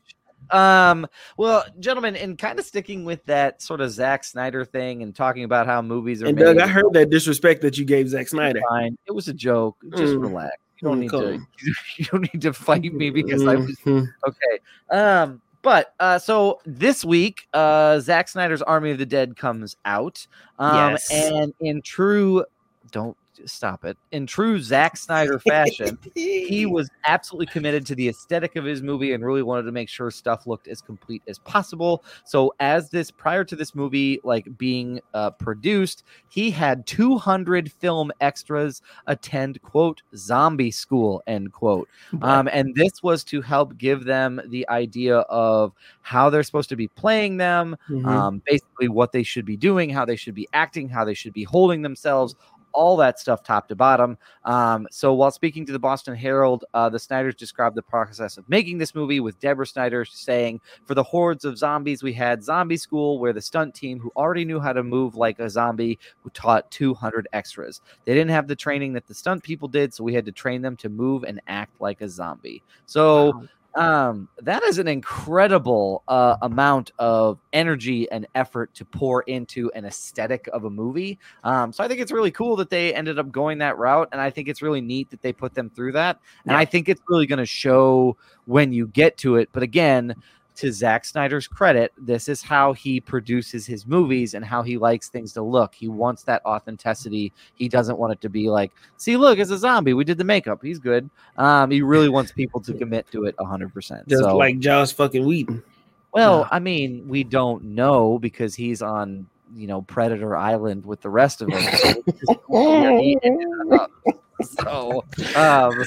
Um, well, gentlemen, and kind of sticking with that sort of Zack Snyder thing and talking about how movies are And made. Doug, I heard that disrespect that you gave Zack Snyder. fine. It was a joke. Just Mm. relax. You don't Mm, need to. [laughs] You don't need to fight me because I was Mhm. okay. Um, but uh, so this week, uh, Zack Snyder's Army of the Dead comes out. Um, Yes. and in true, don't stop it. In true Zack Snyder fashion, [laughs] he was absolutely committed to the aesthetic of his movie and really wanted to make sure stuff looked as complete as possible. So as this prior to this movie like being uh, produced, he had 200 film extras attend quote zombie school end quote. Um, and this was to help give them the idea of how they're supposed to be playing them, Mhm. um, basically what they should be doing, how they should be acting, how they should be holding themselves, all that stuff top to bottom. Um, so while speaking to the Boston Herald, uh, the Snyders described the process of making this movie with Deborah Snyder saying, "For the hordes of zombies, we had Zombie School, where the stunt team, who already knew how to move like a zombie, who taught 200 extras. They didn't have the training that the stunt people did, so we had to train them to move and act like a zombie. So." Wow. Um that is an incredible uh amount of energy and effort to pour into an aesthetic of a movie. Um so i think it's really cool that they ended up going that route and i think it's really neat that they put them through that. And Yeah. i think it's really going to show when you get to it. But again to Zack Snyder's credit, this is how he produces his movies and how he likes things to look. He wants that authenticity. He doesn't want it to be like, see, look, it's a zombie. We did the makeup. He's good. Um, he really wants people to commit to it 100%. Just so, like Joss fucking Whedon. well, Yeah. I mean, we don't know because he's on, you know, Predator Island with the rest of them. So, it's just where he ended up. So, um,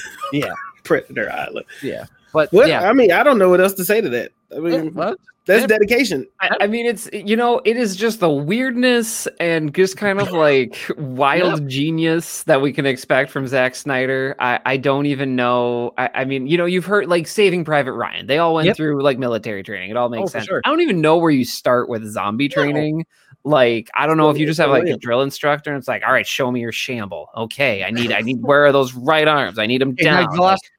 Predator Island. yeah, but What? yeah, I mean, I don't know what else to say to that. I mean, well, that's dedication. I, I mean, it's you know, it is just the weirdness and just kind of like [laughs] wild genius that we can expect from Zack Snyder. I, I don't even know. I, I mean, you know, you've heard like Saving Private Ryan. They all went Yep. through like military training. It all oh, makes Oh, sense. sure. I don't even know where you start with zombie training. Like, I don't know if you just have like a drill instructor and it's like, all right, show me your shamble. Okay, I need, I need, where are those right arms? I need them down.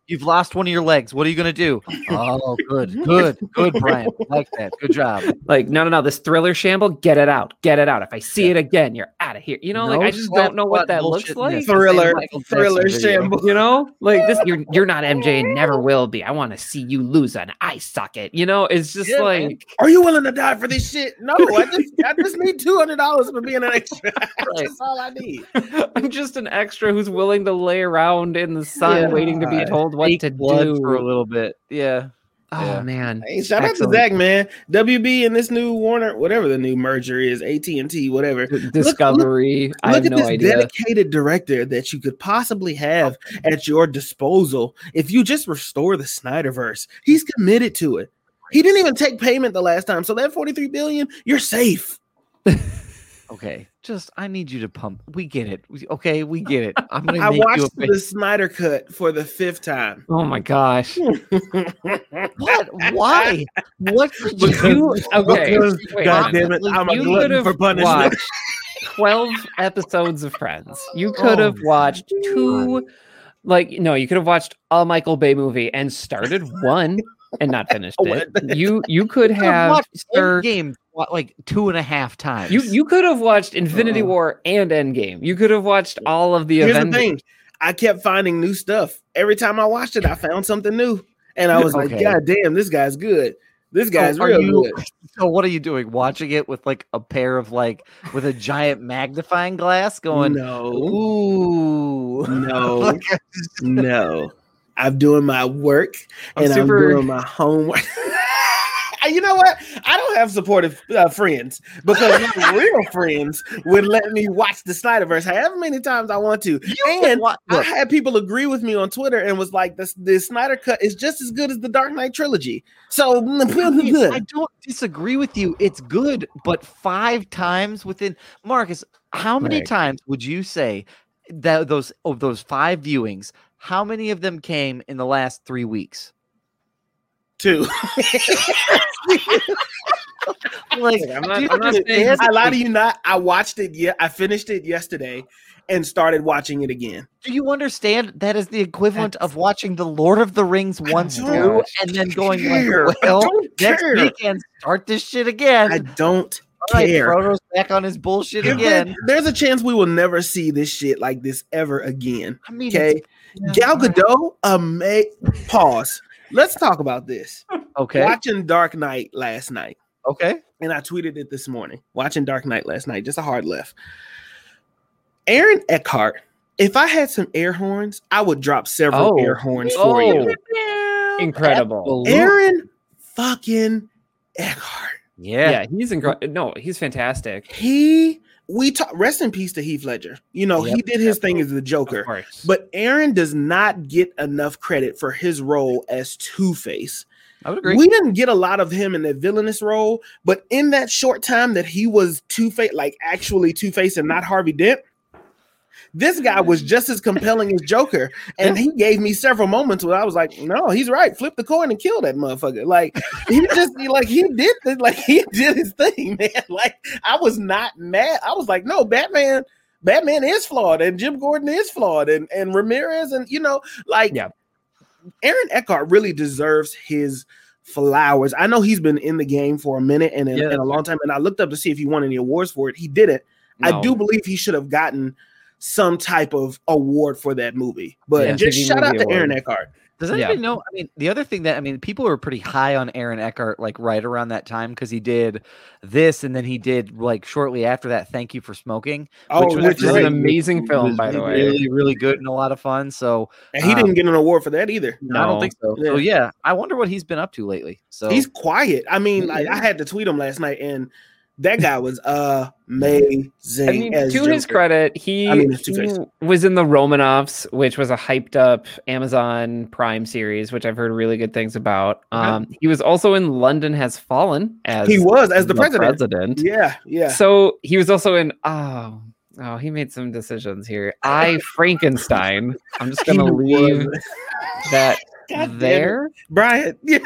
You've lost one of your legs. What are you gonna do? Oh, good, good, good, Brian. Like that. Good job. Like, no, no, no. This thriller shamble, get it out. Get it out. If I see it again, you're out of here. You know, like I just don't know what that looks like. Thriller, Michael thriller shamble. You know, like this, you're you're not MJ and never will be. I want to see you lose an eye socket. You know, it's just Yeah, man. like Are you willing to die for this shit? No, I just I just need two hundred dollars for being an extra. [laughs] That's all I need. [laughs] I'm just an extra who's willing to lay around in the sun, Yeah. waiting to be told what to blood do. for a little bit. Yeah. oh Yeah. man, Hey, shout out to Zack, man. WB and this new Warner, whatever the new merger is, AT and T, whatever. D- Discovery. I Look have at no this idea. dedicated director that you could possibly have at your disposal if you just restore the Snyderverse. He's committed to it. He didn't even take payment the last time, so that forty-three billion, you're safe. [laughs] Okay. Just I need you to pump. We get it. We- Okay, we get it. I'm gonna [laughs] I make you a watched the Snyder cut for the fifth time. Oh my gosh. What? Why? What could you You okay? Because, wait God damn it, I'm a You glutton for punishment. 12 episodes of Friends. You could have Oh, watched two, like, no, you could have watched a Michael Bay movie and started one and not finished [laughs] Oh, it. [laughs] You you could could've have watched sir, game like two and a half times. you you could have watched Infinity Uh-uh. War and Endgame. You could have watched all of the Here's Avengers. the thing. I kept finding new stuff. Every time I watched it, I found something new. And I was like, God damn, this guy's good. This guy's are real you- good. [laughs] So what are you doing? Watching it with like a pair of like with a giant magnifying glass going. no, Ooh. no, [laughs] no. I'm doing my work I'm and super- I'm doing my homework. [laughs] you know what? I don't have supportive uh, friends because my [laughs] real friends would let me watch the Snyderverse however many times I want to. You And I had people agree with me on Twitter and was like, "This the Snyder cut is just as good as the Dark Knight trilogy." So [laughs] I mean, I don't disagree with you. It's good, but five times within Marcus, how many Right. times would you say that those of those five viewings, how many of them came in the last three weeks? Two. [laughs] Like, I'm not- you I'm not saying- understand? I lie to you not. I watched it. Yeah, I finished it yesterday and started watching it again. Do you understand that is the equivalent of watching the Lord of the Rings once through and then [laughs] going care. like, I well, next care. weekend start this shit again. I don't All right, care. Frodo's back on his bullshit If there- again. there's a chance we will never see this shit like this ever again. I mean, Okay, it's- Gal Gadot, A ama- pause. Let's talk about this. okay, Watching Dark Knight last night, okay. and I tweeted it this morning. Watching Dark Knight last night, just a hard left. Aaron Eckhart. If I had some air horns, I would drop several Oh. air horns for you. Oh, incredible. Aaron fucking Eckhart. Yeah. Yeah, he's incredible. No, he's fantastic. He we talk rest in peace to Heath Ledger. You know, he did his thing as the Joker. But Aaron does not get enough credit for his role as Two Face. I would agree. We didn't get a lot of him in that villainous role, but in that short time that he was Two Face, like actually Two Face and not Harvey Dent, this guy was mm. just as compelling as Joker. And he gave me several moments where I was like, no, he's right. Flip the coin and kill that motherfucker. Like he [laughs] just like he did this, like he [laughs] did his thing, [laughs] man. Like I was not mad. I was like, no, Batman. Batman is flawed, and Jim Gordon is flawed, and and Ramirez, and you know, like Yeah. Aaron Eckhart really deserves his flowers. I know he's been in the game for a minute and in, Yeah. in a long time, and I looked up to see if he won any awards for it. He didn't. I do believe he should have gotten some type of award for that movie. But Yeah, just shout out movie to Aaron. Eckhart. Does Yeah. anybody know? I mean, the other thing that I mean, people were pretty high on Aaron Eckhart like right around that time because he did this, and then he did like shortly after that. Thank you for smoking. Oh, was which which is is an great. amazing film, by the way. really, really good and a lot of fun. So And he um, didn't get an award for that either. I don't think so. So yeah, I wonder what he's been up to lately. So He's quiet. I mean, like, I had to tweet him last night, and that guy was amazing. I mean, to his credit, he, I mean, he was in the Romanoffs, which was a hyped up Amazon Prime series, which I've heard really good things about. Okay. Um, he was also in London Has Fallen as he was as the, president. president. Yeah, yeah. So he was also in oh oh he made some decisions here. I [laughs] Frankenstein. I'm just gonna leave that [laughs] God there. Brian. [laughs] Yeah.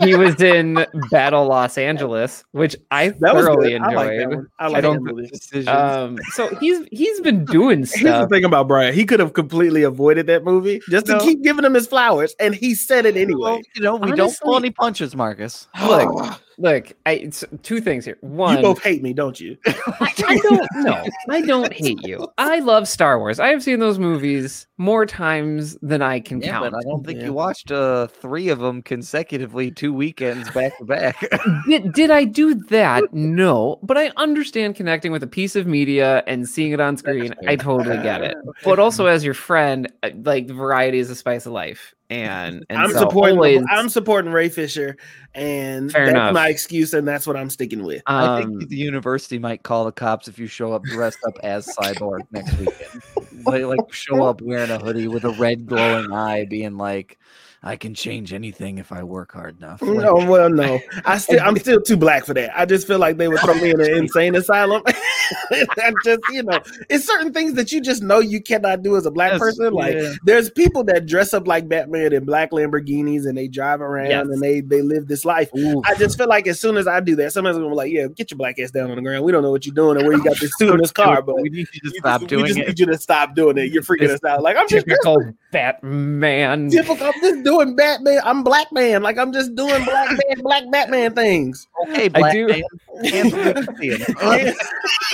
He was in Battle Los Angeles, which I That was thoroughly good. I like that enjoyed. one. I I don't- that movie. Um, so he's he's been [laughs] doing Here's the stuff. thing about Brian. He could have completely avoided that movie just to No. keep giving him his flowers, and he said it well, anyway. you know, we don't pull Honestly- any punches, Marcus. [sighs] Look, [sighs] look, I, it's two things here. One, you both hate me, don't you? [laughs] I don't know. I don't hate you. I love Star Wars. I have seen those movies more times than I can Yeah, count. but I don't think Yeah. you watched uh three of them consecutively, two weekends back to back. [laughs] did, did I do that? No, but I understand connecting with a piece of media and seeing it on screen. I totally get it. [laughs] But also, as your friend, uh, like variety is the spice of life, and, and I'm so supporting. always, I'm supporting Ray Fisher, and Fair that's enough. my excuse, and that's what I'm sticking with. I um, think the university might call the cops if you show up dressed up as Cyborg next weekend. Like, like show up wearing a hoodie with a red glowing eye, being like, "I can change anything if I work hard enough." Mm, like, No, well, no, I [laughs] still, I'm still too black for that. I just feel like they would throw me in an [laughs] insane asylum. [laughs] [laughs] I just, you know, it's certain things that you just know you cannot do as a black Yes, person. Like, yeah. there's people that dress up like Batman in black Lamborghinis and they drive around Yes. and they they live this life. ooh, I just feel like as soon as I do that, somebody's gonna be like, "Yeah, get your black ass down on the ground. We don't know what you're doing or where you got this [laughs] suit in this car, but we need you to we stop just, we just it. need you to stop doing it. You're freaking It's us out. Like I'm just typical Batman. typical. I'm just doing Batman. I'm black man. Like I'm just doing black man, black Batman things. Okay, I black do- man. [laughs]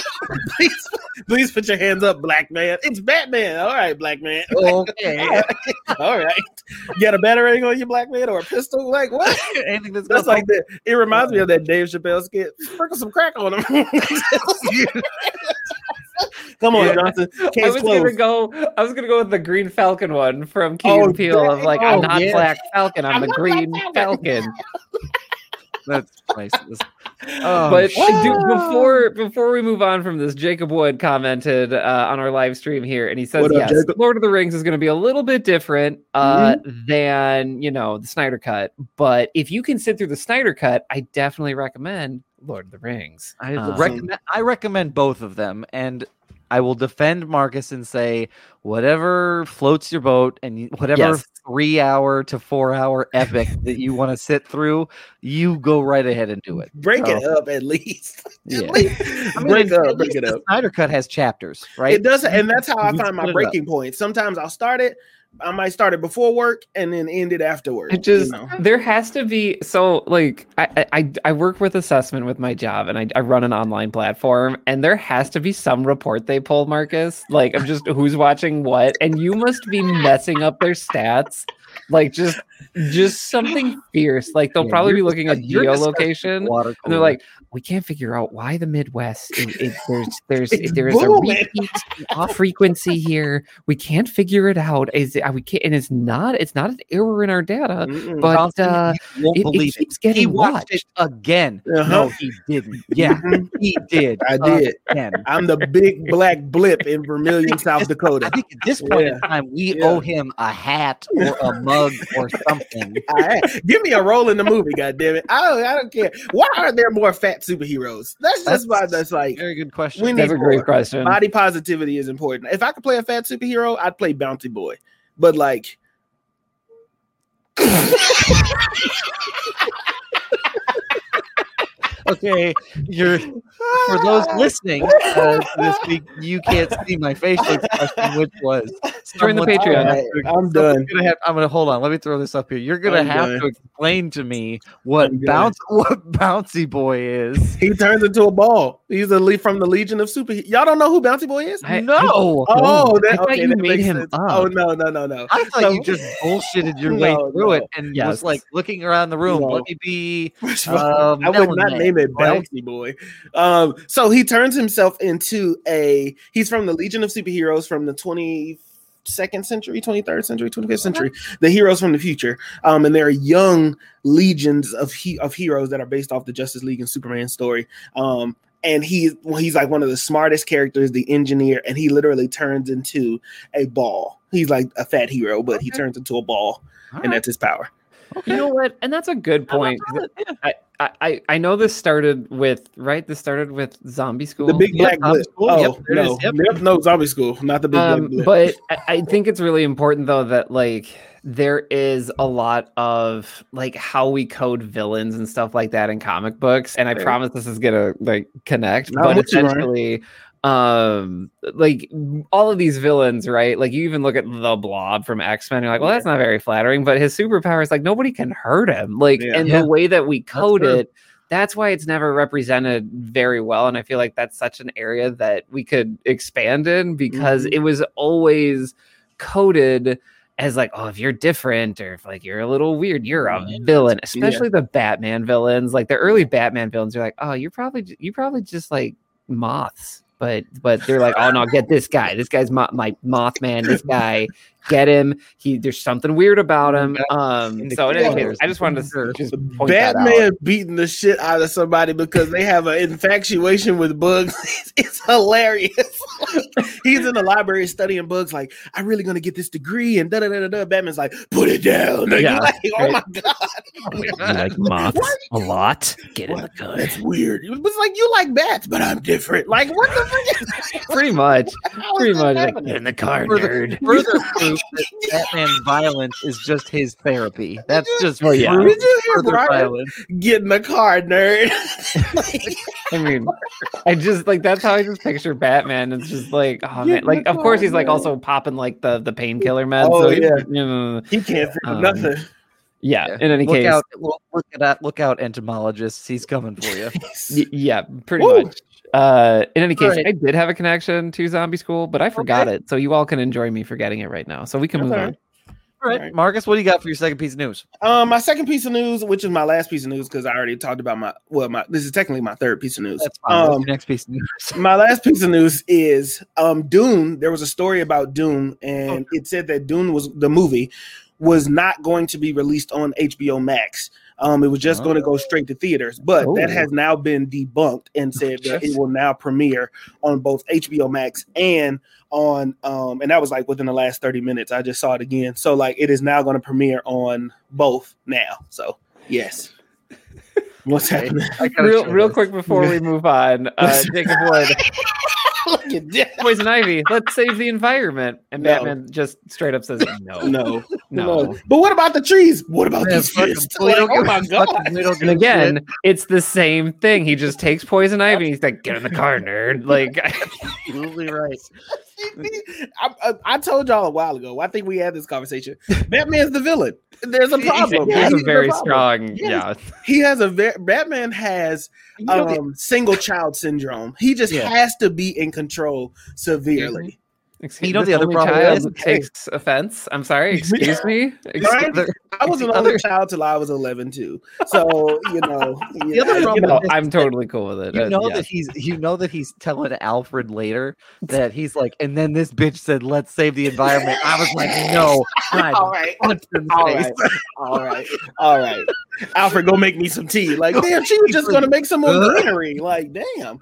Hands up to the please, please put your hands up, black man. It's Batman. All right, black man. [laughs] Okay. All right. You got a batarang on your black man or a pistol? Like what? [laughs] Anything that's, That's like that. It reminds me of that Dave Chappelle skit. Sprinkle some crack on him. [laughs] Come on, Yeah. Johnson. I Case was gonna go. I was gonna go with the Green Falcon one from Key Oh, and Peele of like Oh, I'm not yeah. Black Falcon, I'm, I'm the Green Falcon. That's priceless. [laughs] Oh, but shit. do, before before we move on from this, Jacob Wood commented uh, on our live stream here, and he says, up, "Yes, Jacob? Lord of the Rings is going to be a little bit different uh, than you know the Snyder Cut, but if you can sit through the Snyder Cut, I definitely recommend Lord of the Rings. I Um, recommend I recommend both of them, and I will defend Marcus and say whatever floats your boat and whatever Yes. three hour to four hour [laughs] epic that you want to sit through, you go right ahead and do it. Break it up at least. [laughs] Yeah. At least. I mean, break up, break it up. Snyder Cut has chapters, right? It does, and that's how I find my split it up. breaking point. Sometimes I'll start it. I might start it before work and then end it afterwards. It just you know? there has to be so like I, I- I I work with assessment with my job and I, I run an online platform and there has to be some report they pull Marcus like I'm just who's watching what and you must be messing up their stats like just just something fierce like they'll Yeah, probably be looking at discuss- you're geolocation water and they're like we can't figure out why the Midwest is, is there's there's [laughs] It's there's a repeat off frequency here we can't figure it out is it, we can't and it's not it's not an error in our data Mm-mm. but Johnson, uh, won't it, it believe it. keeps He getting watched watched. it again. Uh-huh. No, he didn't. [laughs] Yeah, Mhm. he did. I did. Again. I'm the big black blip in [laughs] Vermilion, South I Dakota. think at this point Yeah. in time, we Yeah. owe him a hat or a mug or something. [laughs] I- give me a role in the movie, God damn it! I don't, I don't care. Why aren't there more fat superheroes? That's just why. That's like Very good question. We need That's a great more. question. body positivity is important. If I could play a fat superhero, I'd play Bouncy Boy. But like, [laughs] [laughs] okay, you're for those listening uh, this week. You can't see my facial expression, which was during the Patreon. gonna have Alright, to- I'm done. Gonna have, I'm gonna hold on. Let me throw this up here. You're gonna I'm have done. to explain to me what bounce [laughs] what bouncy boy is. he turns into a ball. He's a lead from the Legion of Super. Y'all don't know who Bouncy Boy is? I- no, Oh, I that, thought okay, you that made him sense. up. Oh no, no, no, no. I thought So- you just bullshitted your [laughs] way through no. it and Yes. was like looking around the room. No. Let me be. First of all, I would not name it Man. Bouncy Boy. Um, so he turns himself into a. He's from the Legion of Superheroes from the twenty second century, twenty third century, twenty fifth century. The heroes from the future. Um, and there are young legions of he- of heroes that are based off the Justice League and Superman story. Um, and he well, he's like one of the smartest characters, the engineer, and he literally turns into a ball. He's like a fat hero, but he turns into a ball, and that's his power. You know what? And that's a good point. I, I, I know this started with right. This started with Zombie School. The big black School. Oh Yep, no. Yep. Yep, no, zombie school, not the big um, black blip. but I, I think it's really important though that like there is a lot of like how we code villains and stuff like that in comic books and i Right. promise this is gonna like connect No, but I'm you, Ryan. essentially um like all of these villains right like you even look at the blob from x-men you're like well that's not very flattering but his superpower is like nobody can hurt him like Yeah. and Yeah. the way that we code true. it that's why it's never represented very well and i feel like that's such an area that we could expand in because Mhm. it was always coded as like oh if you're different or if like you're a little weird you're a villain especially the batman villains like the early batman villains are like oh you're probably you probably just like moths but but they're like oh no get this guy. This guy's mo- my mothman this guy get him he there's something weird about him um so in any case i just wanted to just point that out. Batman beating the shit out of somebody because they have an infatuation with bugs. [laughs] it's hilarious. [laughs] He's in the library studying bugs, like, I'm really gonna get this degree, and da da da da da. Batman's like, put it down. [laughs] Yeah, you're like, oh my god. You like moths a lot get in the What? gun That's weird. It was like you like bats, but I'm different. Like, what the frick? pretty much pretty much like, in the car Further, nerd further proof that Batman's violence is just his therapy. That's just Oh, yeah. proof Did you hear further Brian? violence. Get in the car, nerd. [laughs] I mean, I just like that's how I just picture Batman. It's just like, oh Yeah, man, like of that's course he's like also popping like the the painkiller meds. Oh, so yeah. you know, he can't feel Um, nothing. yeah. Yeah. In any look case, out! Look, look at that! Look out, entomologists! He's coming for you. [laughs] y- yeah, pretty Woo. much. Uh, in any case, Alright. I did have a connection to Zombie School, but I forgot it. So you all can enjoy me forgetting it right now. So we can That's move all on. All right, Right. Marcus, what do you got for your second piece of news? Um, my second piece of news, which is my last piece of news, because I already talked about my well, my this is technically my third piece of news. That's fine. Um, next piece of news? [laughs] my last piece of news is um Dune. There was a story about Dune, and it said that Dune was the movie was not going to be released on HBO Max. Um, it was just going to go straight to theaters, but that Oh. has now been debunked and said that it will now premiere on both HBO Max and on um, and that was like within the last 30 minutes. I just saw it again. So like it is now going to premiere on both now. So yes. What's Okay. happening? Real, real quick before we move on, [laughs] uh, Jacob Wood, [laughs] Look at that. Poison Ivy, let's save the environment, and No. Batman just straight up says no, [laughs] No, no. But what about the trees? What about Yeah, these fucking fists? Like, oh my god! if we don't And again, shit. it's the same thing. He just takes poison ivy and he's like, get in the car, nerd. Like, absolutely right. [laughs] I, I, I told y'all a while ago. I think we had this conversation. Batman's the villain. There's a he's, problem. he's He's a very problem. strong, Yes. yeah. He has a very Batman has You know um single child syndrome. He just Yeah. has to be in control severely. Excuse You know the other problem child is- takes offense. I'm sorry. [laughs] Excuse me. Excuse Right? I was [laughs] an other- child till I was 11 too. So you know, [laughs] The other yeah, You know, I'm totally cool with it. You Uh, know yeah. that he's you know that he's telling Alfred later that he's like, and then this bitch said, "Let's save the environment." I was like, "No, all right. punch in the All face." right, all right, all right. Alfred, go make me some tea. Like, damn, she was just gonna make some more greenery. Like, damn.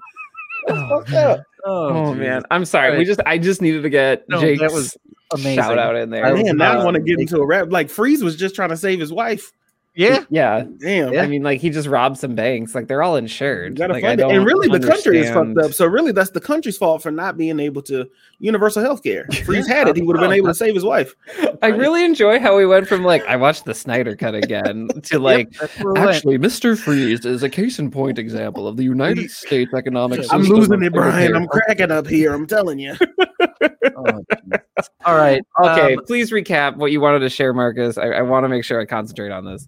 That's fucked up. Oh man, I'm sorry. We just I just needed to get No, Jake's that was amazing. shout out in there. I was Man, now I want to get into a rap. Like, Freeze was just trying to save his wife. Yeah, yeah. Damn. Yeah. I mean, like he just robbed some banks. Like they're all insured. gotta Like, I fund it. And don't really, the country is fucked up. So really, that's the country's fault for not being able to universal health care. Freeze had it; he would have been able to save his wife. [laughs] I really enjoy how we went from like I watched the Snyder cut again [laughs] to like Yep, that's where we went. actually Mr. Freeze is a case in point example of the United States economic I'm losing it, Brian. I'm cracking up here. I'm telling you. [laughs] Oh. All right. Okay, um, please recap what you wanted to share, Marcus. I, I want to make sure I concentrate on this.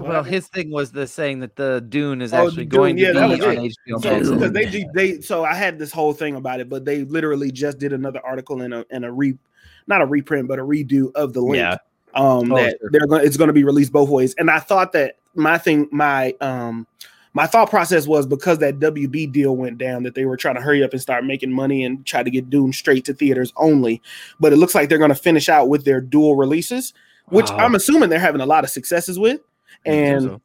Well, his thing was the saying that the Dune is Oh, actually Dune, going yeah, to that be was on it. HBO So, Max. because they they so I had this whole thing about it, but they literally just did another article and a and a re not a reprint, but a redo of the link. Yeah. Um Oh, that sure. they're going it's going to be released both ways. And I thought that my thing my um my thought process was because that WB deal went down that they were trying to hurry up and start making money and try to get Dune straight to theaters only. But it looks like they're going to finish out with their dual releases, which Wow. I'm assuming they're having a lot of successes with. And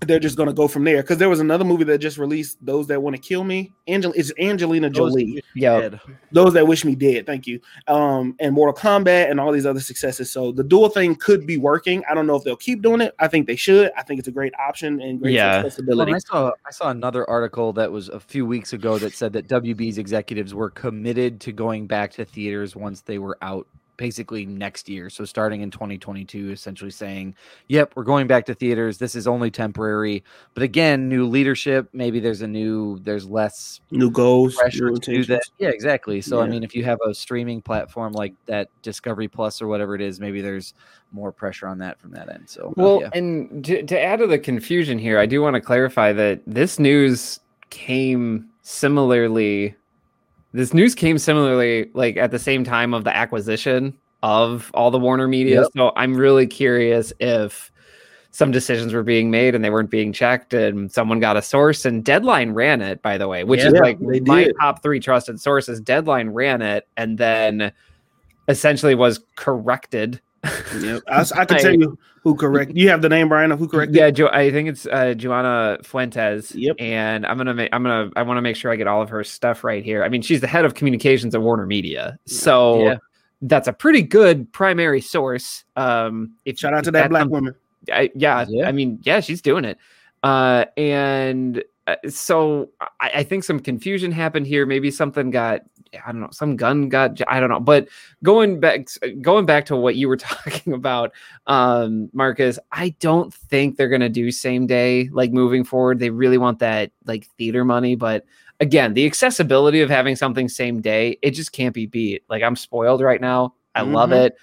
they're just gonna go from there. Because there was another movie that just released, "Those That Want to Kill Me." Angel, it's Angelina Jolie. Yeah. Those that wish me dead. Thank you. Um, and Mortal Kombat and all these other successes. So the dual thing could be working. I don't know if they'll keep doing it. I think they should. I think it's a great option and great Yeah. Accessibility. and I saw I saw another article that was a few weeks ago that said that WB's executives were committed to going back to theaters once they were out basically next year. So starting in 2022 essentially saying, "Yep, we're going back to theaters. This is only temporary." But again, new leadership, maybe there's a new there's less New goals, pressure new to do that. Yeah, exactly. So I mean, if you have a streaming platform like that Discovery Plus or whatever it is, maybe there's more pressure on that from that end. So uh, Well, yeah. and to, to add to the confusion here, I do want to clarify that this news came similarly. This news came similarly, like at the same time of the acquisition of all the Warner Media. Yep. So I'm really curious if some decisions were being made and they weren't being checked, and someone got a source. And Deadline ran it, by the way, which is like my did. top three trusted sources. Deadline ran it, and then essentially was corrected Yep. [laughs] I, I can I- tell you who correct. You have the name Brian of who corrected. Yeah, jo- I think it's uh, Joanna Fuentes. Yep. And I'm gonna make. I'm gonna. I want to make sure I get all of her stuff right here. I mean, she's the head of communications at Warner Media, so Yeah. that's a pretty good primary source. Um, if Shout out to that that's black some- woman. I, yeah, Yeah. I mean, yeah, she's doing it. Uh, and so I, I think some confusion happened here. Maybe something got, I don't know, some gun got, I don't know. But going back, going back to what you were [laughs] talking about, um, Marcus, I don't think they're gonna do same day like moving forward. They really want that like theater money, but again, the accessibility of having something same day, it just can't be beat. Like I'm spoiled right now. I love Mhm. it.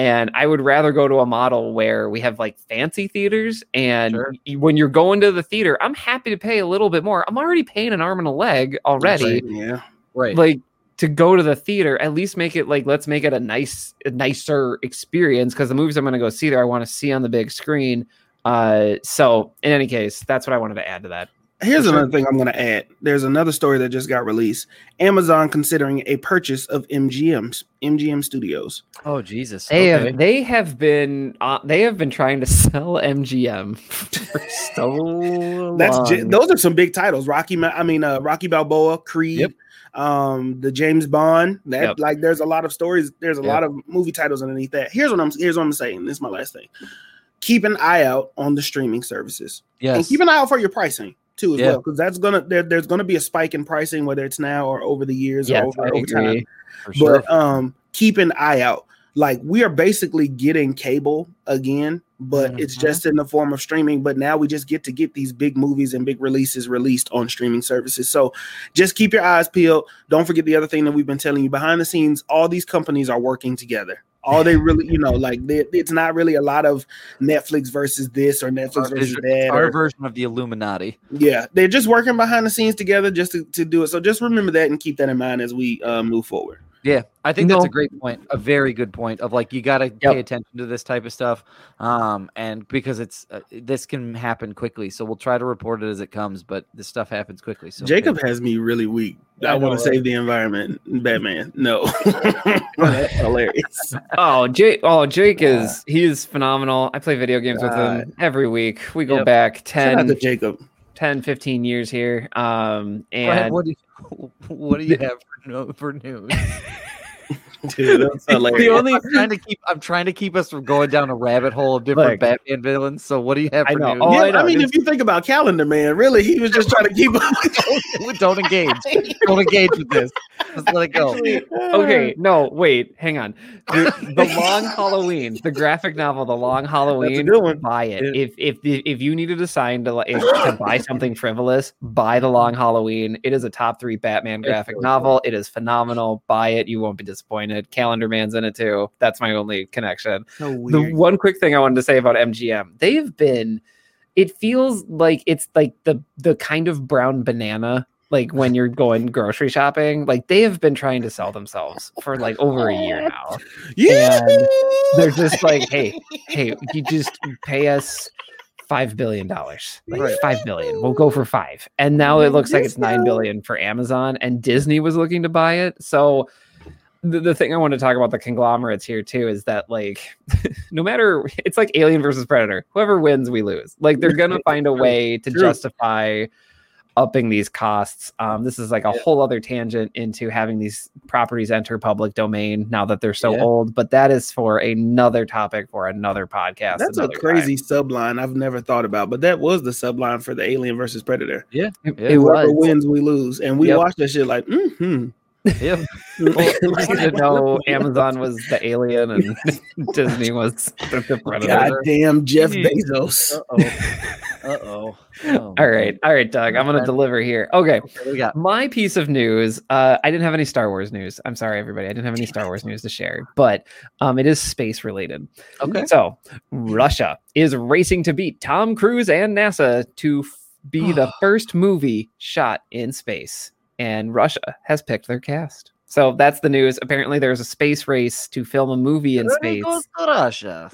And I would rather go to a model where we have like fancy theaters. And Sure. y- when you're going to the theater, I'm happy to pay a little bit more. I'm already paying an arm and a leg already. Yeah. right. Like to go to the theater, at least make it like let's make it a nice, a nicer experience because the movies I'm going to go see there, I want to see on the big screen. Uh, so in any case, that's what I wanted to add to that. Here's sure. another thing I'm going to add. There's another story that just got released. Amazon considering a purchase of MGM's MGM Studios. oh Jesus. They okay. have they have been uh, they have been trying to sell MGM for [laughs] so That's long. j- those are some big titles. Rocky, I mean, uh, Rocky Balboa, Creed, Yep. um, the James Bond. That Yep. like, there's a lot of stories. There's a Yep. lot of movie titles underneath that. Here's what I'm. Here's what I'm saying. This is my last thing. Keep an eye out on the streaming services, and yes. keep an eye out for your pricing too, as Yeah. well, because that's gonna there, there's gonna be a spike in pricing, whether it's now or over the years yes, or over, over time. for sure. But um, keep an eye out. Like we are basically getting cable again, but it's Mhm. just in the form of streaming. But now we just get to get these big movies and big releases released on streaming services. So just keep your eyes peeled. Don't forget the other thing that we've been telling you behind the scenes. All these companies are working together. All they really, you know, like they, it's not really a lot of Netflix versus this or Netflix Our, versus vision- that. our or- version of the Illuminati. yeah, they're just working behind the scenes together just to, to do it. So just remember that and keep that in mind as we uh, move forward. Yeah, I think that's No. a great point. A very good point of like you got to pay attention to this type of stuff, um, and because it's uh, this can happen quickly. So we'll try to report it as it comes, but this stuff happens quickly. So Jacob has me really weak. I, I want to save the environment. Batman, no, that's [laughs] [laughs] hilarious. Oh, Jake! Oh, Jake is he is phenomenal. I play video games with him every week. We go Yep. back Shout out 10, to Jacob. 10, 15 years here. Um, Go ahead, and what do you, [laughs] what do you [laughs] have for, no, for news? [laughs] [laughs] Dude, that's [laughs] the only I'm trying to keep I'm trying to keep us from going down a rabbit hole of different Look. Batman villains. So what do you have I for know. news? Oh, yeah, I I, mean, This- if you think about Calendar Man, really, he was just trying to keep. Up. [laughs] don't engage. Don't engage with this. Just let it go. okay, uh, no, wait, hang on. The, the Long Halloween, the graphic novel, The Long Halloween. good one. Buy it. Yeah. If if if you needed a sign to like to buy something frivolous, buy The Long Halloween. It is a top three Batman graphic really novel. It is phenomenal. Buy it. You won't be disappointed. Calendar Man's in it too. That's my only connection. So The one quick thing I wanted to say about MGM, they've been. It feels like it's like the the kind of brown banana like when you're going grocery shopping like they have been trying to sell themselves for like over a year now yeah, and they're just like hey hey you just pay us five billion dollars like Right. five billion we'll go for five and now it looks like it's nine billion for amazon and disney was looking to buy it so the, the thing I want to talk about the conglomerates here too is that like [laughs] no matter it's like Alien versus Predator. Whoever wins, we lose. Like they're gonna [laughs] find a way to True. justify upping these costs. Um, this is like a Yeah. whole other tangent into having these properties enter public domain now that they're so Yeah. old. But that is for another topic for another podcast. That's a another time. crazy subline I've never thought about, but that was the subline for the Alien versus Predator. It, Yeah. it Whoever was. wins, we lose, and we Yep. watched that shit like, mm-hmm. Yep. [laughs] Well, you know Amazon was the alien and [laughs] Disney was the, the predator. Goddamn Jeff. Bezos. Uh oh. [laughs] Oh. All right, all right, Doug. I'm gonna deliver here. Okay, We got my piece of news. Uh, I didn't have any Star Wars news. I'm sorry, everybody. I didn't have any Star Wars news to share, but um, it is space related. okay. So Russia is racing to beat Tom Cruise and NASA to f- be the [gasps] first movie shot in space, and Russia has picked their cast. So that's the news. Apparently, there's a space race to film a movie in space. goes to Russia.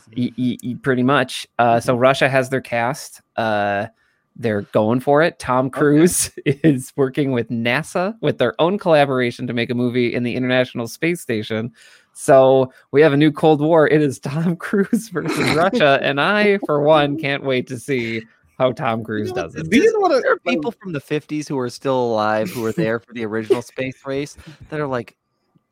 Pretty much. Uh, so Russia has their cast. Uh, they're going for it. Tom Cruise [laughs] is working with NASA with their own collaboration to make a movie in the International Space Station. So we have a new Cold War. It is Tom [laughs] Cruise versus Russia, and I, for one, can't wait to see how Tom Cruise does it. Do you know what? There are people from the 50s who are still alive who were [laughs] there for the original space race that are like,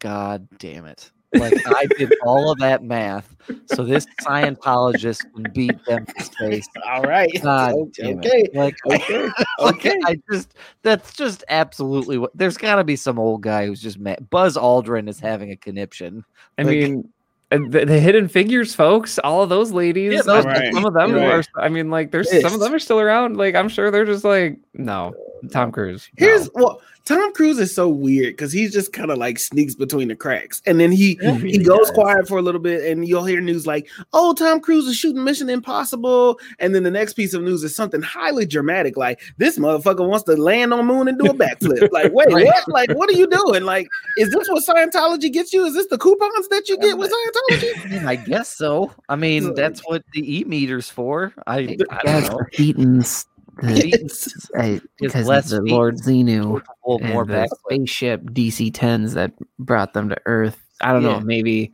God damn it. Like, I did [laughs] all of that math so this Scientologist can beat them to space. All right. God okay. damn Okay. it. Like, Okay. like, Okay. I just, that's just absolutely what, there's got to be some old guy who's just mad. Buzz Aldrin is having a conniption. I Like- mean, the, the hidden figures, folks, all of those ladies, Yeah, those- Right. some of them Right. are. I mean, like, there's some of them are still around. Like, I'm sure they're just like, no, Tom Cruise. no. Here's well, Tom Cruise is so weird because he's just kind of like sneaks between the cracks, and then he He he goes does. quiet for a little bit, and you'll hear news like, "Oh, Tom Cruise is shooting Mission Impossible," and then the next piece of news is something highly dramatic, like this motherfucker wants to land on moon and do a backflip. [laughs] like, wait, Right. what? Like, what are you doing? Like, is this what Scientology gets you? Is this the coupons that you get with [laughs] Scientology? I I guess so. I mean, So- that's what the e meter's for. I, I That's don't know. for Thetans. The, It's- uh, because less the. Lord Xenu Well, and more the back. spaceship DC-10s that brought them to Earth. I don't Yeah. know. Maybe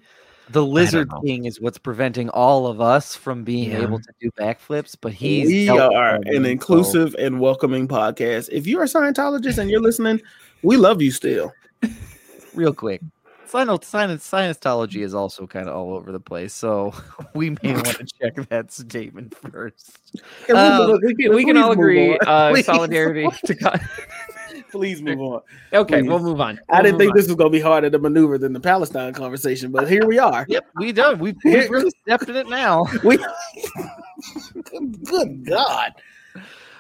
The lizard king is what's preventing all of us from being Yeah. able to do backflips, but he's we are them, an so- inclusive and welcoming podcast. If you're a Scientologist and you're listening, we love you still. [laughs] real quick. Science, science, Scientology is also kind of all over the place, so [laughs] we may want to check that statement first. Can we Um, we can, we can all agree. on. Uh, solidarity [laughs] to God. Please move on. [laughs] Okay, Please. we'll move on. I We'll didn't think on. this was going to be harder to maneuver than the Palestine conversation, but here we are. Yep, we done. We we really stepped in it now. We, good God.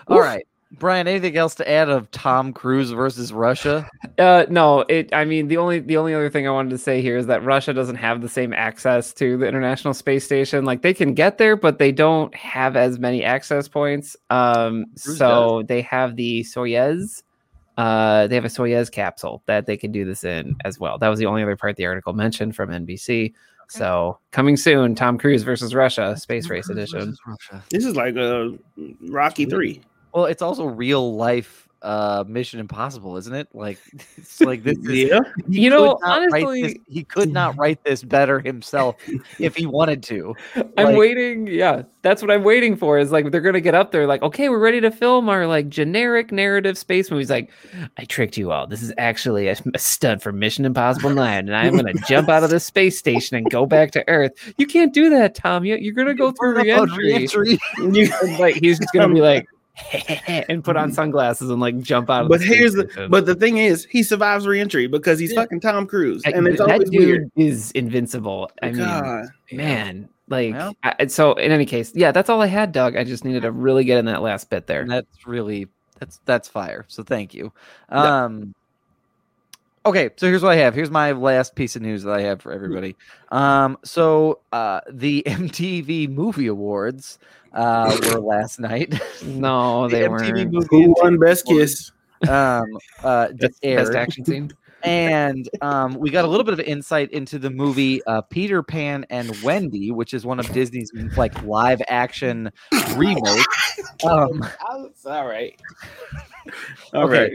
All right, Brian. Anything else to add of Tom Cruise versus Russia? [laughs] Uh, no, it. I mean, the only the only other thing I wanted to say here is that Russia doesn't have the same access to the International Space Station. Like they can get there, but they don't have as many access points. Um, Cruise so they have the Soyuz. Uh, they have a Soyuz capsule that they can do this in as well. That was the only other part the article mentioned from NBC. So coming soon, Tom Cruise versus Russia, Space Race Cruise Edition. Russia. This is like a Rocky 3. Well, it's also real life uh Mission Impossible, isn't it? Like [laughs] it's [laughs] like this is Yeah. You know, could not write honestly- this- he could not [laughs] write this better himself if he wanted to. I'm Like- waiting. Yeah, that's what I'm waiting for. Is like they're gonna get up there, like, okay, we're ready to film our like generic narrative space movies. Like, I tricked you all. This is actually a, a stunt for Mission Impossible Nine, and I'm gonna jump out of the space station and go back to Earth. You can't do that, Tom. You, you're gonna go through Burn up on reentry. re-entry. And, like he's just gonna be like. [laughs] and put on sunglasses and like jump out of But the here's the station. but the thing is he survives reentry because he's Yeah. fucking Tom Cruise. I- And it's that always dude weird. is invincible. I mean, man like Well. I, so in any case yeah that's all i had doug i just needed to really get in that last bit there that's really that's that's fire. So thank you. Yeah. Um Okay, so here's what I have. Here's my last piece of news that I have for everybody. Um, so uh, the [laughs] MTV Movie Awards uh, were [laughs] last night. no The they MTV weren't Movie Who won best Awards, kiss? Um, uh, [laughs] best, best action scene and um, we got a little bit of insight into the movie uh, Peter Pan and Wendy, which is one of Disney's like live action remakes. Um, It's all right. All Okay. right.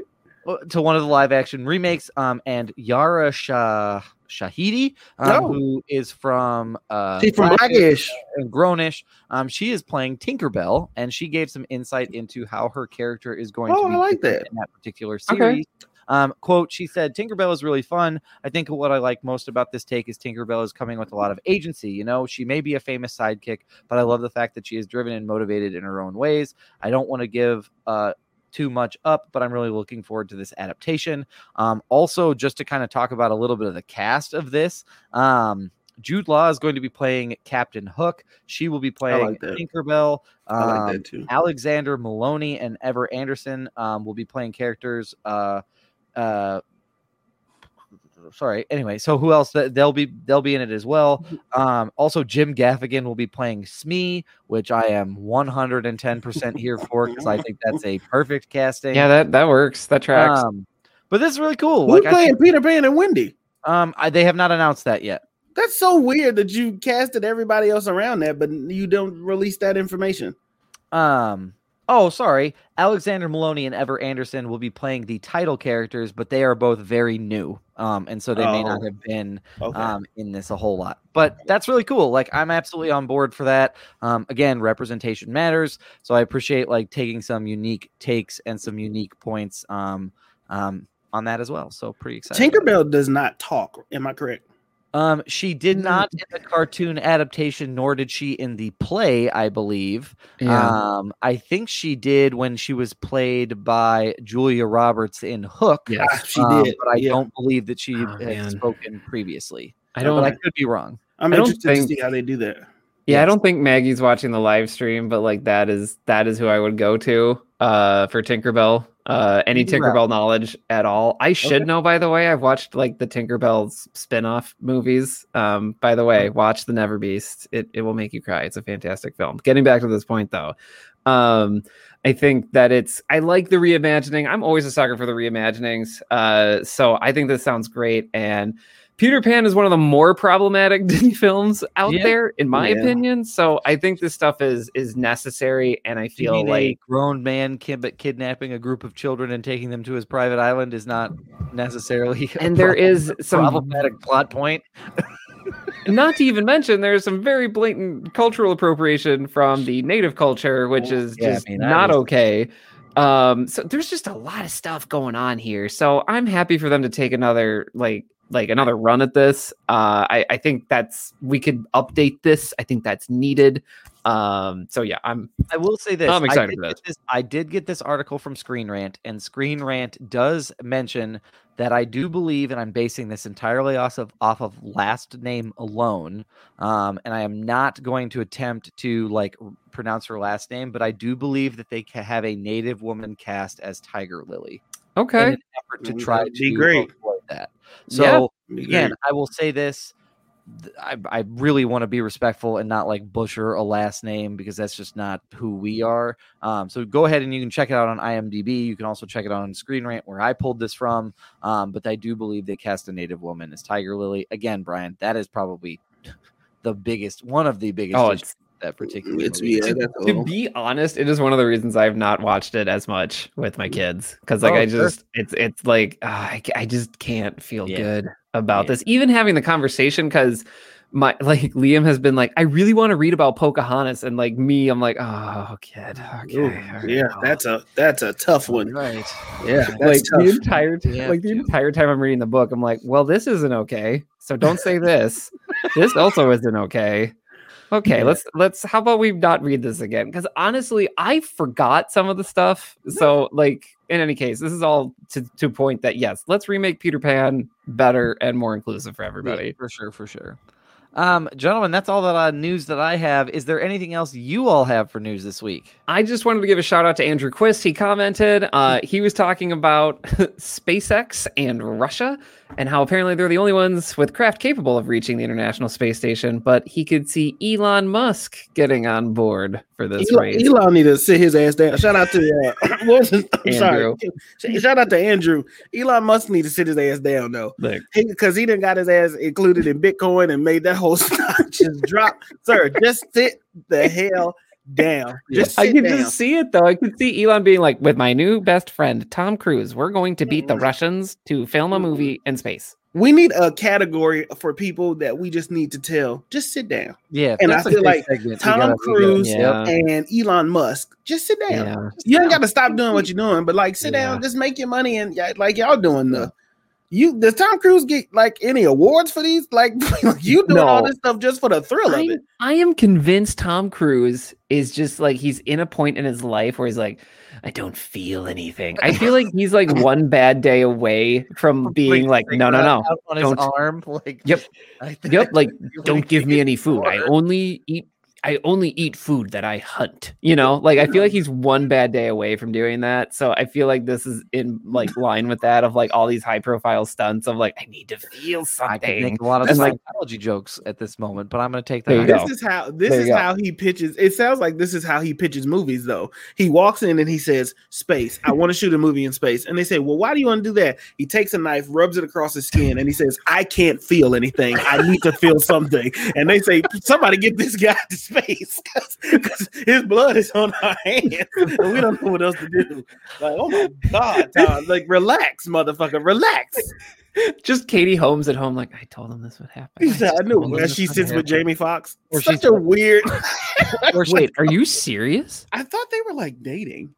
To one of the live action remakes. Um, and Yara Shah, Shahidi, um, who is from uh, She's from Blackish and Grownish. Um, she is playing Tinkerbell, and she gave some insight into how her character is going Oh, to be I like that. in that particular Okay. series. Um, quote, she said, Tinkerbell is really fun. I think what I like most about this take is Tinkerbell is coming with a lot of agency. You know, she may be a famous sidekick, but I love the fact that she is driven and motivated in her own ways. I don't want to give uh, too much up, but I'm really looking forward to this adaptation. Um, also, just to kind of talk about a little bit of the cast of this, um, Jude Law is going to be playing Captain Hook. She will be playing like. Tinkerbell. I like Um, that too. Alexander Molony and Ever Anderson um, will be playing characters. Uh, uh, sorry. Anyway, so who else? Th- They'll be they'll be in it as well. Mm-hmm. Um, also, Jim Gaffigan will be playing Smee, which I am 110 percent [laughs] here for because I think that's a perfect casting. Yeah, that that works. That tracks. Um, but this is really cool. Who's Like, I playing think, Peter Pan and Wendy? um, I, they have not announced that yet. That's so weird that you casted everybody else around that, but you don't release that information. Um. Oh, sorry. Alexander Molony and Ever Anderson will be playing the title characters, but they are both very new. Um, and so they may not Oh. have been Okay. um in this a whole lot. But that's really cool. Like I'm absolutely on board for that. Um, again, representation matters. So I appreciate like taking some unique takes and some unique points um um on that as well. So pretty excited. Tinkerbell does not talk. Am I correct? Um, she did Mm. not in the cartoon adaptation, nor did she in the play, I believe. yeah. Um, I think she did when she was played by Julia Roberts in Hook. yes. Ah, she um, did. but I yeah. don't believe that she Oh, had man. spoken previously. I don't. I could be wrong. I'm I interested think- to see how they do that. Yeah, I don't think Maggie's watching the live stream, but like that is that is who I would go to uh for Tinkerbell. Uh any Tinkerbell knowledge at all. I should Okay. know by the way. I've watched like the Tinkerbell's spin-off movies. Um by the way, watch The Never Beast. It it will make you cry. It's a fantastic film. Getting back to this point though. Um I think that it's I like the reimagining. I'm always a sucker for the reimaginings. Uh so I think this sounds great and Peter Pan is one of the more problematic [laughs] Disney films out Yeah. there, in my Yeah. opinion. So I think this stuff is is necessary, and I feel mean a like grown man kid- kidnapping a group of children and taking them to his private island is not necessarily [laughs] and there problem- is some problematic plot point. [laughs] not to even mention there's some very blatant cultural appropriation from the native culture, which is Yeah, I just mean, not is- okay. Um, so there's just a lot of stuff going on here. So I'm happy for them to take another like like another run at this. Uh, I I think that's we could update this. I think that's needed. Um, so yeah, I'm I will say this. I'm excited did for get this. I did get this article from Screen Rant, and Screen Rant does mention that I do believe, and I'm basing this entirely off of off of last name alone. Um, and I am not going to attempt to like r- pronounce her last name, but I do believe that they ca- have a native woman cast as Tiger Lily in okay. an effort to try that'd be to great. avoid that. Yeah. So again, I will say this. I, I really want to be respectful and not like butcher a last name because that's just not who we are. Um, so go ahead and you can check it out on IMDb. You can also check it out on Screen Rant where I pulled this from. Um, but I do believe they cast a native woman as Tiger Lily. Again, Brian, that is probably [laughs] the biggest, one of the biggest. Oh, it's that particular. It's movie. yeah, that's a to be honest, it is one of the reasons I've not watched it as much with my kids because like Oh, I sure. just it's it's like ah, I, I just can't feel Yeah. good about Yeah. this. Even having the conversation because my [laughs] like Liam has been like I really want to read about Pocahontas and like me I'm like oh kid okay Ooh, all right, yeah, well." that's a that's a tough one. right. Yeah, like that's the entire t- Yeah, like the too. entire time I'm reading the book I'm like well this isn't okay so don't say this this also isn't okay okay Yeah. let's let's how about we not read this again because honestly i forgot some of the stuff so like in any case this is all to to point that yes let's remake peter pan better and more inclusive for Yeah, everybody for sure, for sure. Um, gentlemen, that's all that uh, news that I have. Is there anything else you all have for news this week? I just wanted to give a shout out to Andrew Quist. He commented, uh, he was talking about [laughs] SpaceX and Russia and how apparently they're the only ones with craft capable of reaching the International Space Station, but he could see Elon Musk getting on board for this Elon, race. Elon need to sit his ass down. Shout out to uh, [coughs] what was his, I'm Andrew. sorry. Shout out to Andrew. Elon Musk need to sit his ass down though, because he, done got his ass included in Bitcoin and made that whole [laughs] stock just drop. Sir, just sit the hell down. [laughs] Just I can down. just see it though. I can see Elon being like, with my new best friend, Tom Cruise, we're going to beat the mm-hmm. Russians to film a movie mm-hmm. in space. We need a category for people that we just need to tell. Just sit down. Yeah, And I feel like segment. Tom gotta- we gotta- Cruise Yeah. and Elon Musk. Just sit down. Yeah. You ain't got to stop doing what [laughs] you're doing, but like sit down, just make your money and like y'all doing the. You does Tom Cruise get like any awards for these? Like [laughs] you doing all this stuff just for the thrill of it? I am convinced Tom Cruise is just like he's in a point in his life where he's like, I don't feel anything. I feel like he's like one [laughs] bad day away from being like, no, no, uh, no. Out on his don't- arm, [laughs] like Yep. I think Yep, like don't give me any food. I only eat I only eat food that I hunt. You know, [laughs] like I feel like he's one bad day away from doing that. So I feel like this is in like line with that of like all these high profile stunts of like I need to feel I could something. make a lot of And, like- psychology jokes at this moment, but I'm going to take that. you go. This is how this There is you go. how he pitches. It sounds like this is how he pitches movies, though. He walks in and he says, "Space. I want to shoot a movie in space." And they say, "Well, why do you want to do that?" He takes a knife, rubs it across his skin, and he says, "I can't feel anything. I need to feel something." And they say, "Somebody get this guy to [laughs] space because his blood is on our hands, and we don't know what else to do." Like, oh my god! Like, relax, motherfucker, relax. Just Katie Holmes at home, like I told him this would happen. Said, "I knew." Where she sits with. Jamie Foxx. Or Such she's- a weird. [laughs] Or [laughs] Wait, are you serious? I thought they were like dating.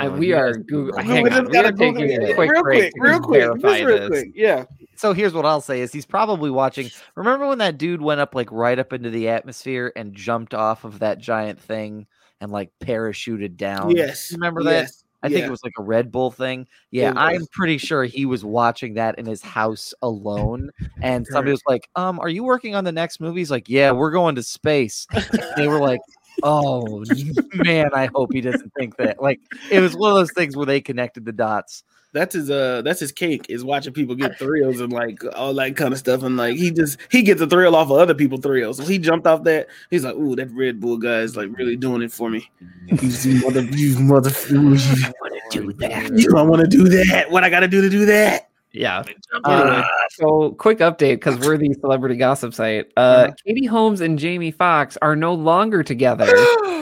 I- Oh, we are Google. We Hang on, we gotta are go taking a quick real break quick, real quick, real quick. Yeah, So here's what I'll say: is he's probably watching. Remember when that dude went up like right up into the atmosphere and jumped off of that giant thing and like parachuted down? yes. remember that? yes, I think yeah. it was like a Red Bull thing. Yeah, I'm pretty sure he was watching that in his house alone. And somebody was like, "Um, are you working on the next movie?" He's like, "Yeah, we're going to space." And they were like, "Oh man, I hope he doesn't think that." Like, it was one of those things where they connected the dots. That's his uh that's his cake is watching people get thrills and like all that kind of stuff. And like he just he gets a thrill off of other people thrills. So he jumped off that. He's like, ooh, that Red Bull guy is like really doing it for me. [laughs] You mother you mother you Do that. don't want to do that. What I gotta do to do that? Yeah. Uh, so, quick update because we're the celebrity gossip site. Uh, Katie Holmes and Jamie Foxx are no longer together. [gasps]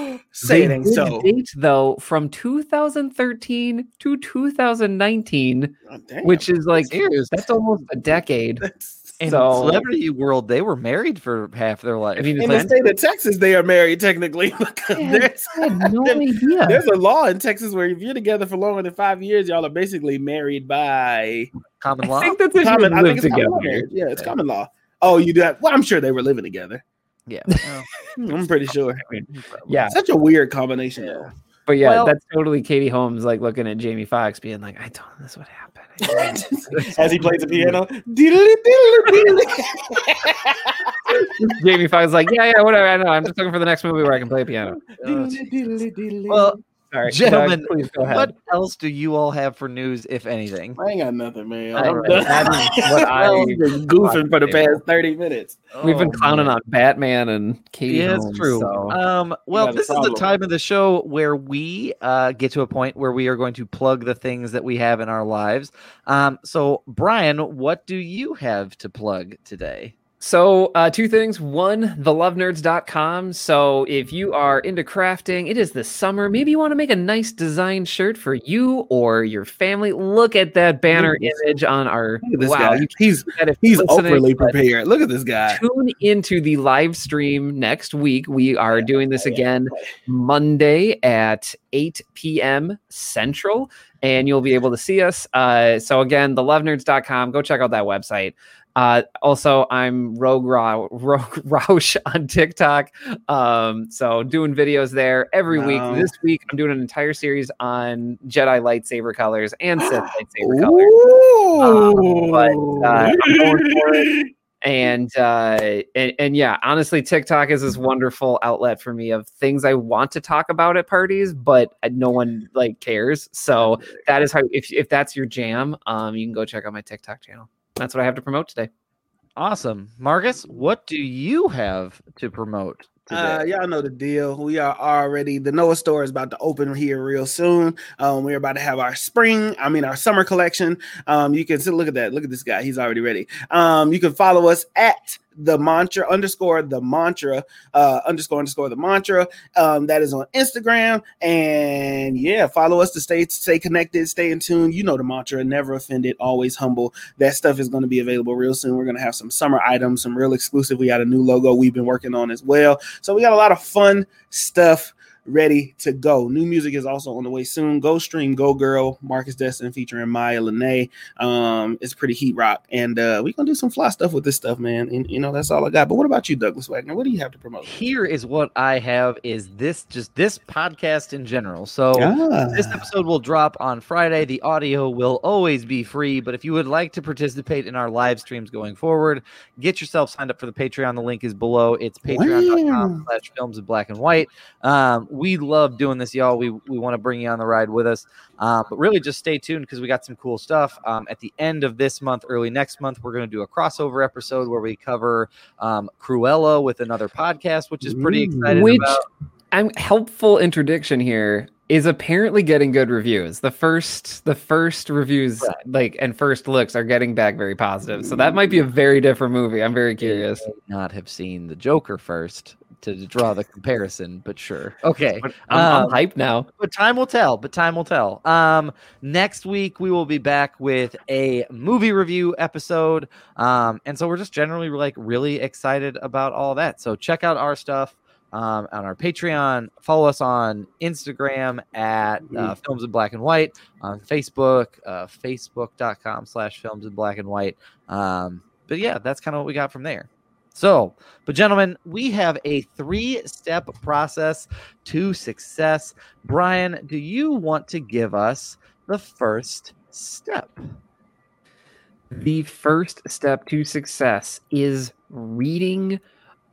They so. date though from 2013 to 2019, Oh, which is like that's almost a [laughs] decade. That's- In So- celebrity world, they were married for half their life. I mean, in it's the state of Texas, they are married technically. [laughs] Yeah, there's, no [laughs] idea. there's a law in Texas where if you're together for longer than five years, y'all are basically married by common I law. think that's common. I think it's common law together. marriage. Yeah, it's common law. Oh, you do that? Well, I'm sure they were living together. Yeah. [laughs] Well, I'm pretty sure. Yeah, Such a weird combination, though. but yeah, Well- that's totally Katie Holmes like looking at Jamie Foxx being like, "I told him this would happen." [laughs] As he plays the piano. Jamie Foxx is like, "Yeah, yeah, whatever. I know. I'm just looking for the next movie where I can play piano." well, [laughs] Sorry, Gentlemen, Doug, please go ahead. what else do you all have for news, if anything? I ain't got nothing, man. All I'm right, done. that is [laughs] what I- I've been goofing for the past 30 minutes. We've been Oh, clowning man. on Batman and Katie Yeah, Holmes. it's true. so- Um, well, this is the time of the show where we uh, get to a point where we are going to plug the things that we have in our lives. Um, so, Brian, what do you have to plug today? So, uh, two things. One, thelovenerds.com. So, if you are into crafting, it is the summer. Maybe you want to make a nice design shirt for you or your family. Look at that banner at image on our. Look at this wow, guy. He's can't see that if he's overly prepared. Look at this guy. Tune into the live stream next week. We are doing this again Monday at 8 p.m. Central, and you'll be able to see us. Uh, so, again, thelovenerds.com. Go check out that website. Uh, also, I'm Rogue, Ra- Rogue [laughs] Roush on TikTok. Um, so doing videos there every Wow. week. This week, I'm doing an entire series on Jedi lightsaber colors and Sith [gasps] lightsaber colors. Ooh. but, uh, I'm going for it. And, uh, and and yeah, honestly, TikTok is this wonderful outlet for me of things I want to talk about at parties, but uh, no one like cares. So that is how if if that's your jam, um, you can go check out my TikTok channel. That's what I have to promote today. Awesome, Marcus. What do you have to promote today? Uh, y'all know the deal. We are already the Noah store is about to open here real soon. Um, we're about to have our spring, I mean our summer collection. Um, you can sit, look at that. Look at this guy. He's already ready. Um, you can follow us at the mantra underscore the mantra uh underscore underscore the mantra um that is on instagram. And yeah follow us to stay stay connected stay in tune. You know the mantra never offended always humble. That stuff is going to be available real soon. We're going to have some summer items some real exclusive. We got a new logo we've been working on as well. So we got a lot of fun stuff ready to go. New music is also on the way soon. Go stream Go Girl, Marcus Destin featuring Maya Lene. Um, it's pretty heat rock. And uh, we're gonna do some fly stuff with this stuff, man. And you know, that's all I got. But what about you, Douglas Wagner? What do you have to promote? Here is what I have is this just this podcast in general. So Ah, this episode will drop on Friday. The audio will always be free, but if you would like to participate in our live streams going forward, get yourself signed up for the Patreon. The link is below. It's patreon.com slash films in black and white. Um, we love doing this, y'all. We we want to bring you on the ride with us. Um, but really just stay tuned because we got some cool stuff. Um, at the end of this month, early next month, we're going to do a crossover episode where we cover um, Cruella with another podcast, which is pretty excited Which about. I'm helpful interdiction here is apparently getting good reviews. The first the first reviews Right. like and first looks are getting back very positive. So that might be a very different movie. I'm very curious. not have seen the Joker first to draw the comparison, but sure. Okay. But I'm, Um, I'm hyped now. But time will tell. But time will tell. Um, next week we will be back with a movie review episode. Um, and so we're just generally like really excited about all that. So check out our stuff um, on our Patreon. Follow us on Instagram at uh, Films in Black and White. On Facebook, uh, Facebook.com slash Films in Black and White. Um, but yeah, that's kind of what we got from there. So, but gentlemen, we have a three step process to success. Brian, do you want to give us the first step? The first step to success is reading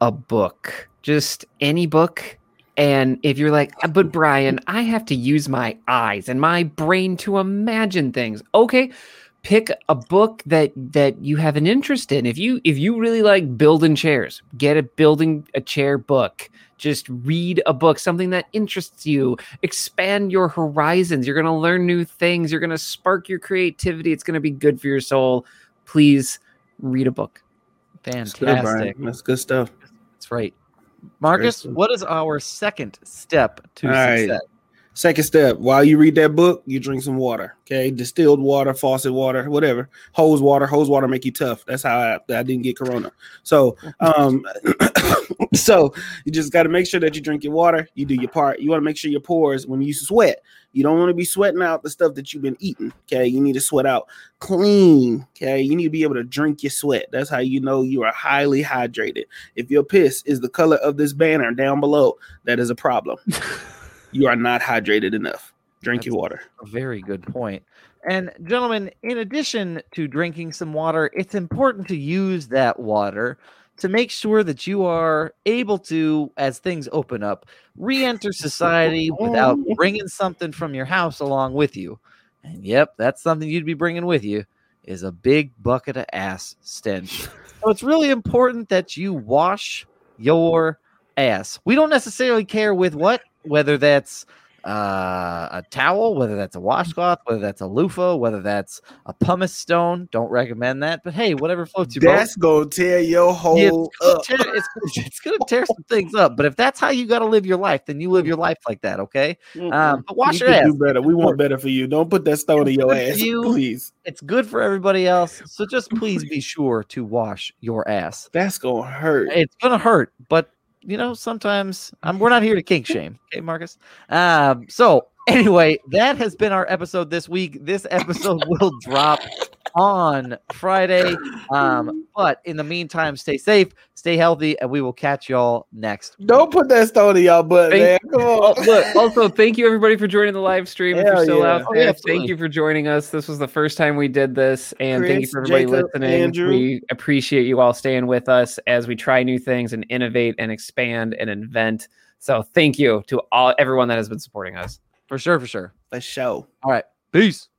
a book, just any book. And if you're like, "Uh, but Brian, I have to use my eyes and my brain to imagine things. Okay, pick a book that that you have an interest in. If you if you really like building chairs, get a building a chair book. Just read a book, something that interests you. Expand your horizons. You're going to learn new things. You're going to spark your creativity. It's going to be good for your soul. Please read a book. That's good, Fantastic. That's good stuff. That's right. Marcus, what is our second step to All right. Second step, while you read that book, you drink some water. Okay, distilled water, faucet water, whatever. Hose water, hose water make you tough. That's how I, I didn't get corona. So, um, [coughs] so you just got to make sure that you drink your water. You do your part. You want to make sure your pores when you sweat. You don't want to be sweating out the stuff that you've been eating. Okay, you need to sweat out clean. Okay, you need to be able to drink your sweat. That's how you know you are highly hydrated. If your piss is the color of this banner down below, that is a problem. [laughs] you are not hydrated enough. Drink your water. A very good point. And gentlemen, in addition to drinking some water, it's important to use that water to make sure that you are able to, as things open up, re-enter [laughs] society without [laughs] bringing something from your house along with you. And yep, that's something you'd be bringing with you is a big bucket of ass stench. so it's really important that you wash your ass. We don't necessarily care with what, whether that's uh, a towel, whether that's a washcloth, whether that's a loofah, whether that's a pumice stone. Don't recommend that, but hey, whatever floats your boat. That's gonna tear your Yeah, whole it's, gonna up. tear, it's, [laughs] it's gonna tear some things up, but if that's how you got to live your life, then you live your life like that, okay? Um, but wash You your ass. do better. We want better for you. Don't put that stone in your ass, you. please. It's good for everybody else, so just [laughs] please be sure to wash your ass. That's gonna hurt. It's gonna hurt, but you know sometimes um, we're not here to kink [laughs] shame, okay, Marcus? Um, so anyway, that has been our episode this week. This episode will [laughs] drop on Friday. Um, but in the meantime, stay safe, stay healthy, and we will catch y'all next. Don't put that stone in your butt, man. Come Oh, on. [laughs] look, also, thank you everybody for joining the live stream. if you're still yeah. out Oh, there, yeah, thank you for joining us. This was the first time we did this, and thank you for everybody Jacob, listening. Andrew. We appreciate you all staying with us as we try new things and innovate and expand and invent. So, thank you to all everyone that has been supporting us. For sure, for sure. Let's show. All right, peace.